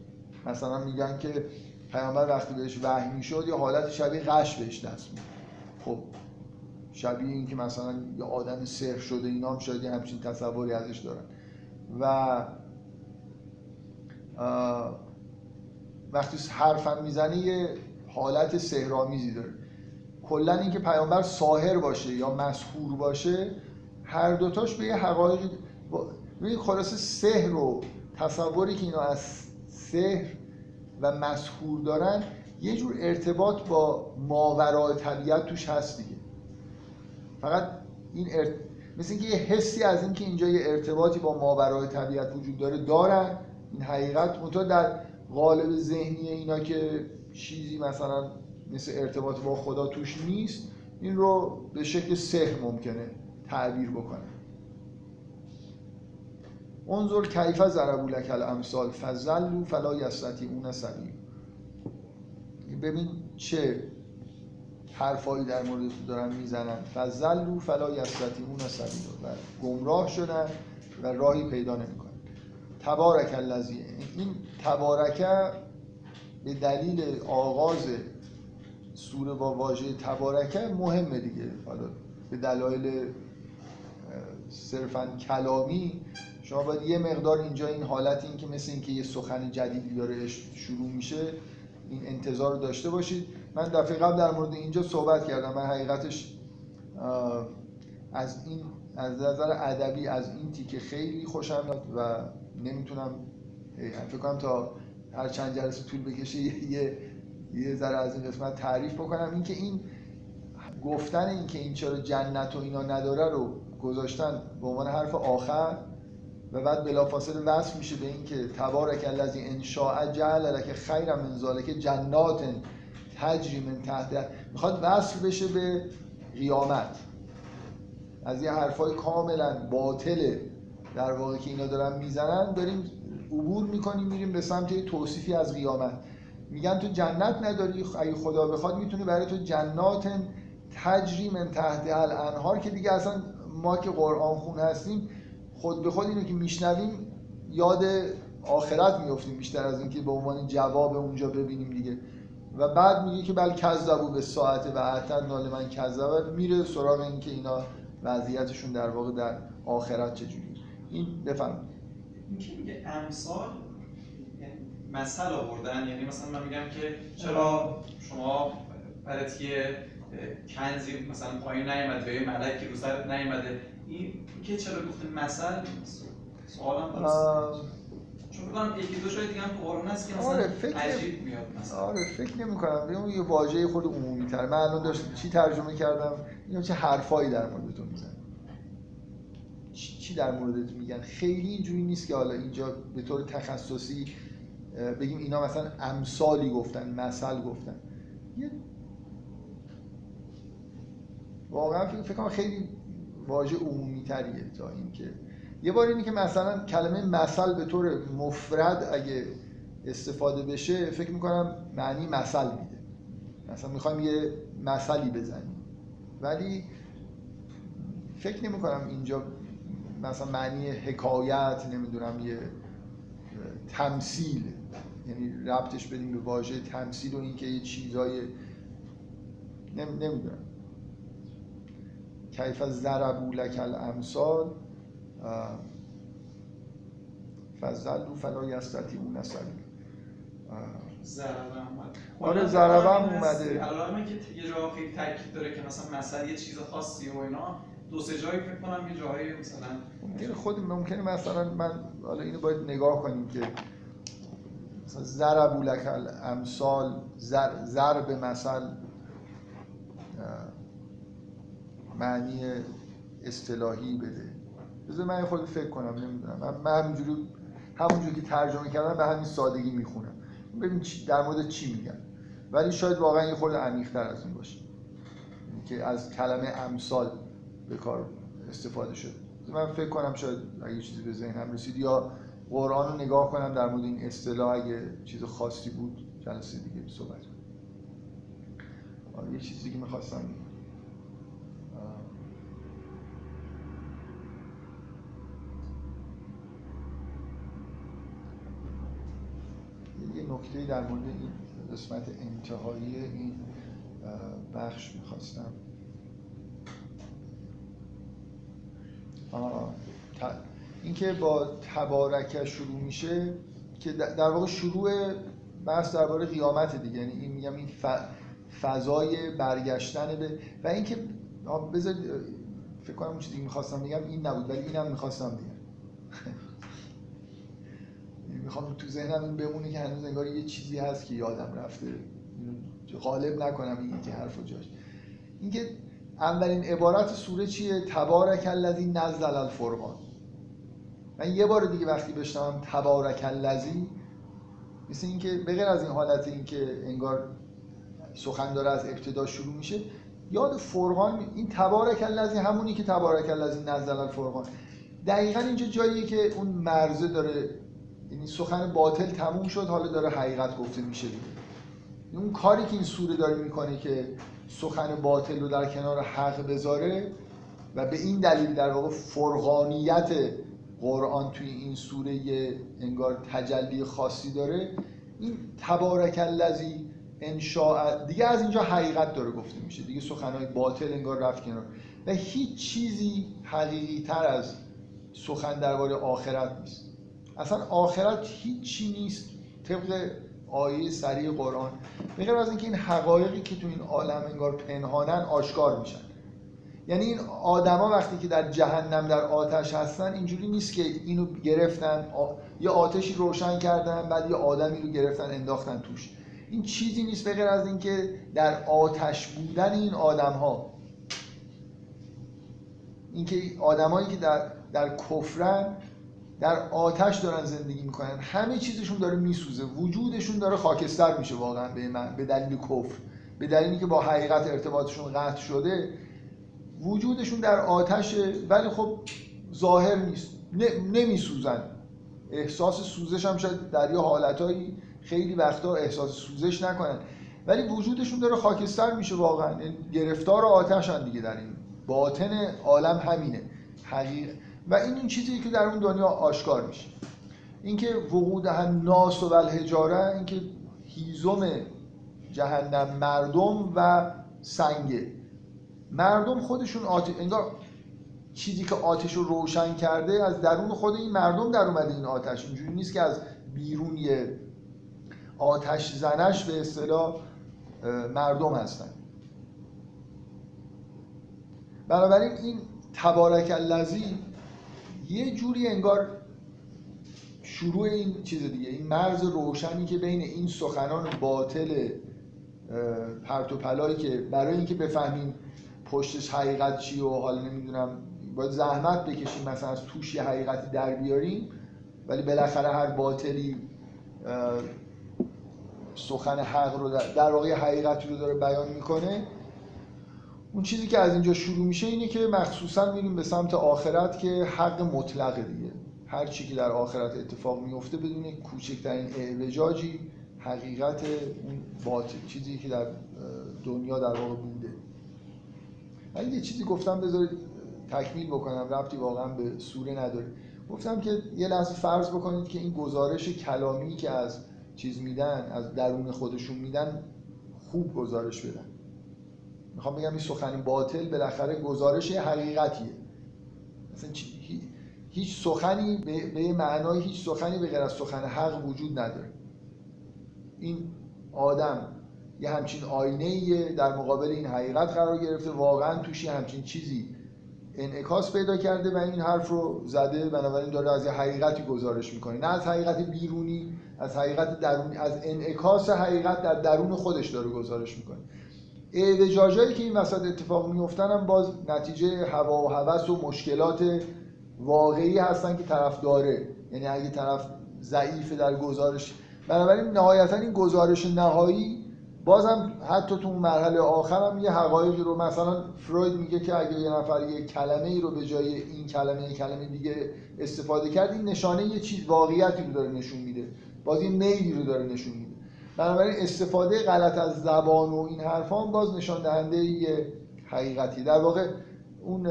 مثلا میگن که پیامبر وقتی بهش وحی می‌شد یا حالت شبیه غش بهش دست میده خب شبیه این که مثلا یه آدم سرخ شده اینا هم شاید همچین تصوری ازش دارن. و وقتی حرفم می‌زنه یه حالت سهرامیزی داره. کلا اینکه پیامبر ساهر باشه یا مسحور باشه هر دوتاش به یه حقایق ببین خلاصه سحر و تصوری که اینا از سحر و مسحور دارن یه جور ارتباط با ماورای طبیعت توش هست دیگه. فقط این ارت... مثل اینکه یه حسی از اینکه اینجا یه ارتباطی با ماورای طبیعت وجود داره دارن. این حقیقت منتها در قالب ذهنی اینا که چیزی مثلا مثل ارتباط با خدا توش نیست این رو به شکل سحر ممکنه تعبیر بکنه. انظر کیف ضربوا لك الامثال فزلوا فلا یستطیعون سبیل. ببین چه حرفایی در مورد تو دارن می‌زنن. فزلوا فلا یستطیعون سبیل. و گمراه شدن و راهی پیدا نمی‌کنن. تبارک الذی این تبارک به دلیل آغاز سوره با واژه تبارکه مهمه دیگه. حالا به دلایل صرفا کلامی شما باید یه مقدار اینجا این حالت این که مثل اینکه یه سخن جدیدی داره شروع میشه این انتظار رو داشته باشید. من دفعه قبل در مورد اینجا صحبت کردم. من حقیقتش از این از نظر ادبی از این تیکه خیلی خوشم میاد و نمی‌تونم فکر کنم تا هر چند جلسه طول بکشه یه یه ذره از این قسمت تعریف بکنم. اینکه این گفتن اینکه این چرا جنت و اینا نداره رو گذاشتن به عنوان حرف آخر و بعد بلافاصله وصل میشه به اینکه تبارک الذی ان شاء جعل لك خیر من ذلك جنات تجری من تحت. می‌خواد وصل بشه به قیامت. از یه حرفای کاملا باطله در واقع که اینا دارن می‌زنن داریم عبور می‌کنیم میریم به سمت توصیفی از قیامت. میگن تو جنت نداری اگه خدا بخواد می‌تونه برای تو جنات تجری من تحت الانهار که دیگه اصلا ما که قرآن خون هستیم خود به خود اینو که میشنویم یاد آخرت میفتیم بیشتر از اینکه به عنوان جواب اونجا ببینیم دیگه. و بعد میگه که بل کذبو به ساعت و اعتد نال من کذب. میره سراغ اینکه اینا وضعیتشون در واقع در آخرت چجوری این بفهم این که میگه امثال یعنی مثل آوردن؟ یعنی مثلا من میگم که چرا شما برای کنزی مثلا پایین نیومد به یه ملکی رو سرت نیومده. این که چرا گفته مثل سوالم درست چون بکنم یکی دو شاید دیگه هم قرآن هست که مثلا آره فکر عجیب میاد مثلا. آره فکر نمی کنم. اون یه واژه خود عمومی تر من الان داشت چی ترجمه کردم؟ اینو چه حرفایی در مورد تو می‌زنم چی در موردت میگن؟ خیلی اینجوری نیست که حالا اینجا به طور تخصصی بگیم اینا مثلا امثالی گفتن مثل گفتن. یه واقعا فکر کنم خیلی واژه عمومی تریه تا اینکه. یه بار اینی که مثلا کلمه مثل به طور مفرد اگه استفاده بشه فکر می‌کنم معنی مثل میده. مثلا می‌خوایم یه مثلی بزنیم. ولی فکر نمی کنم اینجا مثلا معنی حکایت نمی‌دونم یه تمثیل یعنی ربطش بدیم به واژه تمثیل و اینکه یه چیزای نمی‌دونم. کیف ضربو لک الامثال فزلوا فلا یستطیعون سبیل. ضربه آره ضربه هم اومده. علامه که یه جا خیلی تاکید داره که مثلا مثلا یه چیز خاصی و اینا دو سه جایی فکر کنم یه جایی مثلا ممکنه خود ممکنه مثلا من حالا اینو باید نگاه کنیم که مثلا ضربو لک الامثال ضرب مثل معنی اصطلاحی بده. بذار من خود فکر کنم نمی‌دونم. من همینجوری همونجوری که ترجمه کردم به همین سادگی می‌خونم. ببین در مورد چی میگن ولی شاید واقعا یه خورده عمیق‌تر از این باشه. که از کلمه امثال به کار استفاده شده. من فکر کنم شاید اگه چیزی به ذهنم رسید یا قرآن رو نگاه کنم در مورد این اصطلاح اگه چیز خاصی بود جلسه دیگه صحبت کنم. یه چیزی که می‌خواستم یه نکته در مورد این قسمت انتهایی این بخش می‌خواستم. اینکه با تبارکه شروع میشه که در واقع شروع بحث درباره قیامت دیگه. یعنی این میگم این فضای برگشتن به و اینکه بذار فکر کنم اون چیزی می‌خواستم بگم این نبود ولی اینم می‌خواستم بگم. می‌خوام تو ذهنم این بمونه که هنوز انگار یه چیزی هست که یادم رفته. غالب نکنم این که حرف جاش. اینکه اولین عبارت سوره چیه؟ تبارک الذی نزل الفرقان. من یه بار دیگه وقتی بشنوم تبارک الذی مثل اینکه به غیر از این حالت اینکه انگار سخن داره از ابتدا شروع میشه یاد فرقان این تبارک الذی همونی که تبارک الذی نزل الفرقان. دقیقا اینجا جاییه که اون مرزه داره یعنی سخن باطل تموم شد حالا داره حقیقت گفته میشه دیگه. اون کاری که این سوره داره می‌کنه که سخن باطل رو در کنار حق بذاره و به این دلیل در واقع فرغانیت قرآن توی این سوره یه انگار تجلی خاصی داره این تبارک الذی انشاء دیگه از اینجا حقیقت داره گفته میشه. دیگه سخنهای باطل انگار رفت کنار. و هیچ چیزی حقیقی تر از سخن درباره آخرت نیست. اصلا آخرت هیچی نیست طبق آیه سریع قرآن. بغیر از اینکه این حقایقی که تو این عالم انگار پنهانن آشکار میشن. یعنی این آدما وقتی که در جهنم در آتش هستن اینجوری نیست که اینو گرفتن یه آتشی روشن کردن بعد یه آدمی رو گرفتن انداختن توش. این چیزی نیست بغیر از اینکه در آتش بودن این آدم ها اینکه آدمایی که در در کفرن در آتش دارن زندگی می‌کنن. همه چیزشون داره میسوزه. وجودشون داره خاکستر میشه واقعا به من به دلیل کفر. به دلیلی که با حقیقت ارتباطشون قطع شده وجودشون در آتشه ولی خب ظاهر نیست. نمیسوزن. احساس سوزش هم شاید در یه حالتهایی خیلی وقتا احساس سوزش نکنن. ولی وجودشون داره خاکستر میشه واقعا. یعنی گرفتار آتشن دیگه در این. باطن عالم همینه. حقیقت و این این چیزی که در اون دنیا آشکار میشه. اینکه وقود هم ناس و الحجاره اینکه هیزم جهنم مردم و سنگه. مردم خودشون آتش انگار چیزی که آتش رو روشن کرده از درون خود این مردم در اومده این آتش. اینجوری نیست که از بیرون یه آتش زنش به اصطلاح مردم هستن. بنابراین این تبارک اللذی یه جوری انگار شروع این چیز دیگه این مرز روشنی که بین این سخنان باطل پرت و پلایی که برای اینکه بفهمیم پشتش حقیقت چی و حالا نمی‌دونم باید زحمت بکشیم مثلا از توش یه حقیقتی در بیاریم ولی بالاخره هر باطلی سخن حق رو در واقع حقیقتی رو داره بیان می‌کنه. اون چیزی که از اینجا شروع میشه اینه که مخصوصا میریم به سمت آخرت که حق مطلقه دیگه. هر چی که در آخرت اتفاق میفته بدون کوچکترین اعوجاجی حقیقت اون باطل چیزی که در دنیا در واقع بوده. من یه چیزی گفتم بذارید تکمیل بکنم. ربطی واقعا به سوره نداره. گفتم که یه لحظه فرض بکنید که این گزارش کلامی که از چیز میدن از درون خودشون میدن خوب گزارش بدن. می‌خوام بگم این سخن باطل بالاخره گزارش حقیقتیه. مثلا هیچ سخنی به معنای هیچ سخنی به غیر از سخن حق وجود نداره. این آدم یه همچین آینه در مقابل این حقیقت قرار گرفته واقعا توش همچین چیزی انعکاس پیدا کرده و این حرف رو زده بنابراین داره از یه حقیقتی گزارش می‌کنه. نه از حقیقت بیرونی از حقیقت درونی از انعکاس حقیقت در درون خودش داره گزارش می‌کنه. اعوجاجایی که این وسط اتفاق میفتن هم باز نتیجه هوا و هوس و مشکلات واقعی هستن که طرف داره. یعنی اگه طرف ضعیف در گزارش بنابراین نهایتا این گزارش نهایی بازم حتی تو مرحله آخر هم یه حقایقی رو مثلا فروید میگه که اگه یه نفر یه کلمه ای رو به جای این کلمه کلمه دیگه استفاده کرد این نشانه یه چیز واقعیتی رو داره نشون میده. باز یه میلی رو داره نشون میده. بنابراین استفاده غلط از زبان و این حرفان باز نشان دهنده یه حقیقتی. در واقع اون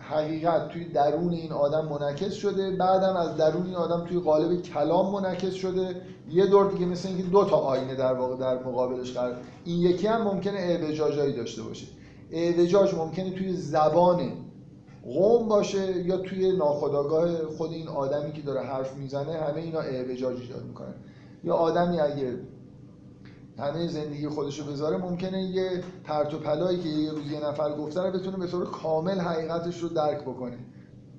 حقیقت توی درون این آدم منعکس شده بعدم از درون این آدم توی قالب کلام منعکس شده. یه دور دیگه مثل اینکه دو تا آینه در واقع در مقابلش قرار. این یکی هم ممکنه اعوجاجایی داشته باشه. اعوجاج ممکنه توی زبان قوم باشه یا توی ناخودآگاه خود این آدمی که داره حرف می‌زنه همه اینا اعوجاج ایجاد می‌کنن. یا آدمی اگه همه زندگی خودشو بذاره ممکنه یه پرت و پلایی که یه روز یه نفر گفته رو بتونه به طور کامل حقیقتش رو درک بکنه.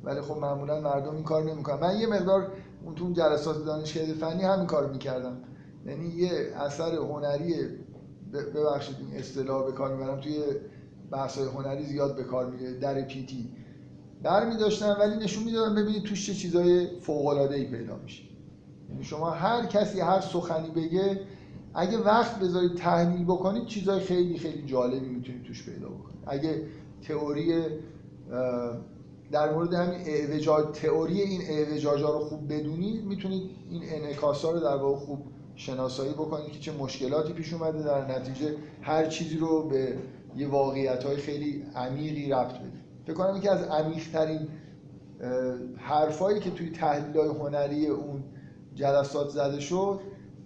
ولی خب معمولا مردم این کار نمی‌کنن. من یه مقدار اون تو جلسات دانشگاه فنی همین کارو می‌کردم. یعنی یه اثر هنری ببخشید این اصطلاح به کار می‌برم توی بحث هنری زیاد به کار میره در پیتی. در می داشتن ولی نشون می‌دادن ببینید توش چه چیزای فوق العاده ای پیدا میشه. یعنی شما هر کسی هر سخنی بگه اگه وقت بذارید تحلیل بکنید چیزای خیلی خیلی جالبی می‌تونید توش پیدا بکنید اگه تئوری در مورد همین اعوجاج تئوری این اعوجاجا رو خوب بدونید می‌تونید این انعکاسا رو در واقع خوب شناسایی بکنید که چه مشکلاتی پیش اومده در نتیجه هر چیزی رو به یه واقعیت خیلی عمیقی ربط بدید فکر کنم یکی از عمیق ترین حرفایی که توی تحلیل های هنری اون جلسات زده شد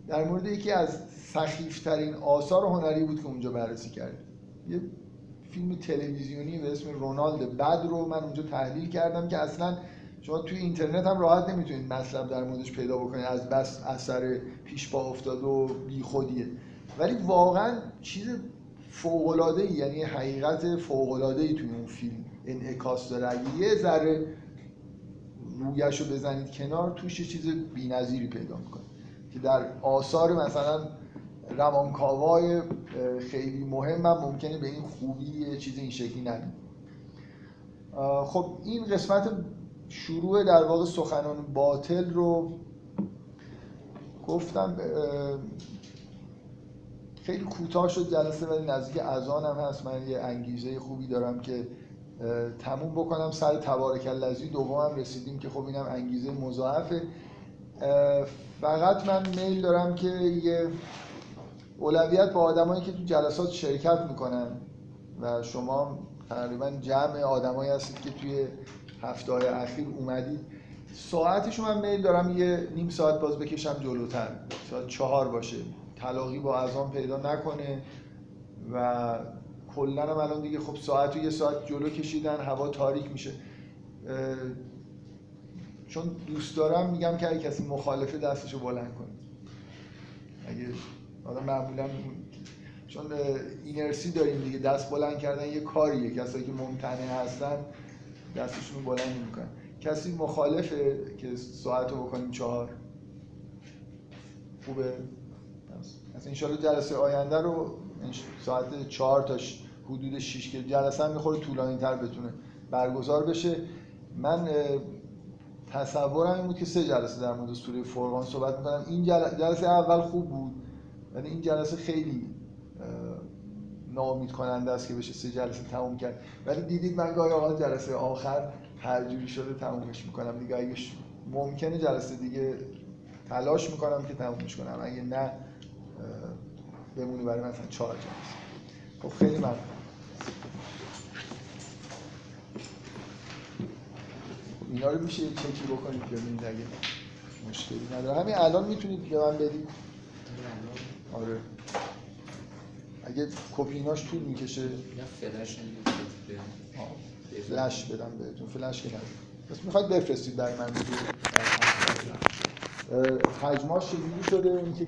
در مورد یکی از سخیفترین آثار هنری بود که اونجا بررسی کرد یه فیلم تلویزیونی به اسم رونالد بد رو من اونجا تحلیل کردم که اصلا شما توی اینترنت هم راحت نمی‌تونید مطلب در موردش پیدا بکنید از بس اثر پیش پا افتاد و بیخودیه ولی واقعا چیز فوق ای یعنی حقیقت فوق ای توی اون فیلم انعکاس داره. اگه یه ذره رویش رو بزنید کنار توش چیز بی‌نظیری پیدا می‌کنه که در آثار مثلا روانکاوای خیلی مهم هم ممکنه به این خوبی چیز این شکلی نبید خب این قسمت شروع در واقع سخنان باطل رو گفتم خیلی کوتاه شد جلسه ولی نزدیک اذان هم هست. من یه انگیزه خوبی دارم که تموم بکنم. سر تبارک اللذی دومم رسیدیم که خب اینم انگیزه مضاعفه. فقط من میل دارم که یه اولویت با آدمایی که تو جلسات شرکت می‌کنن و شما تقریبا جمع آدمایی هستید که توی هفته های اخیر اومدید. ساعتشو من میل دارم یه نیم ساعت باز بکشم جلوتر. ساعت چهار باشه. تلاقی با ازان پیدا نکنه و کلا هم الان دیگه خب ساعت و یه ساعت جلو کشیدن هوا تاریک میشه. چون دوست دارم میگم که اگه کسی مخالفه دستشو بلند کنه. اگه آدم معمولا چون اینرسی داریم دیگه دست بلند کردن یه کاریه. کسایی که ممتنع هستن دستشون بلند نمی‌کنن کسی مخالفه که ساعت رو بکنیم چهار؟ خوبه؟ از انشالله جلسه آینده رو ساعت چهار تا حدود شیش که جلسه هم می‌خوره طولانی تر بتونه برگزار بشه. من تصورم این بود که سه جلسه در مورد سوره فرقان صحبت می‌کنم. این جل- جلسه اول خوب بود. ولی این جلسه خیلی اه، ناامید کننده است که بشه سه جلسه تموم کرد. ولی دیدید من گاهی اوقات جلسه آخر هر جوری شده تمومش می‌کنم. دیگه اگه ممکنه جلسه دیگه تلاش می‌کنم که تمومش کنم. اگه نه بمونه برای مثلا چهار جلسه. خب خیلی ممنون. اینا رو میشه چکی بکنید ببینید اگه مشکلی نداره. همین الان می‌تونید به من بدید آره. اگه کپیناش طول می‌کشه. یا فلش فلش بدم بهتون. فلش که نداره بس می‌خواید بفرستید برای من اه، حجماش چجوری شده اینکه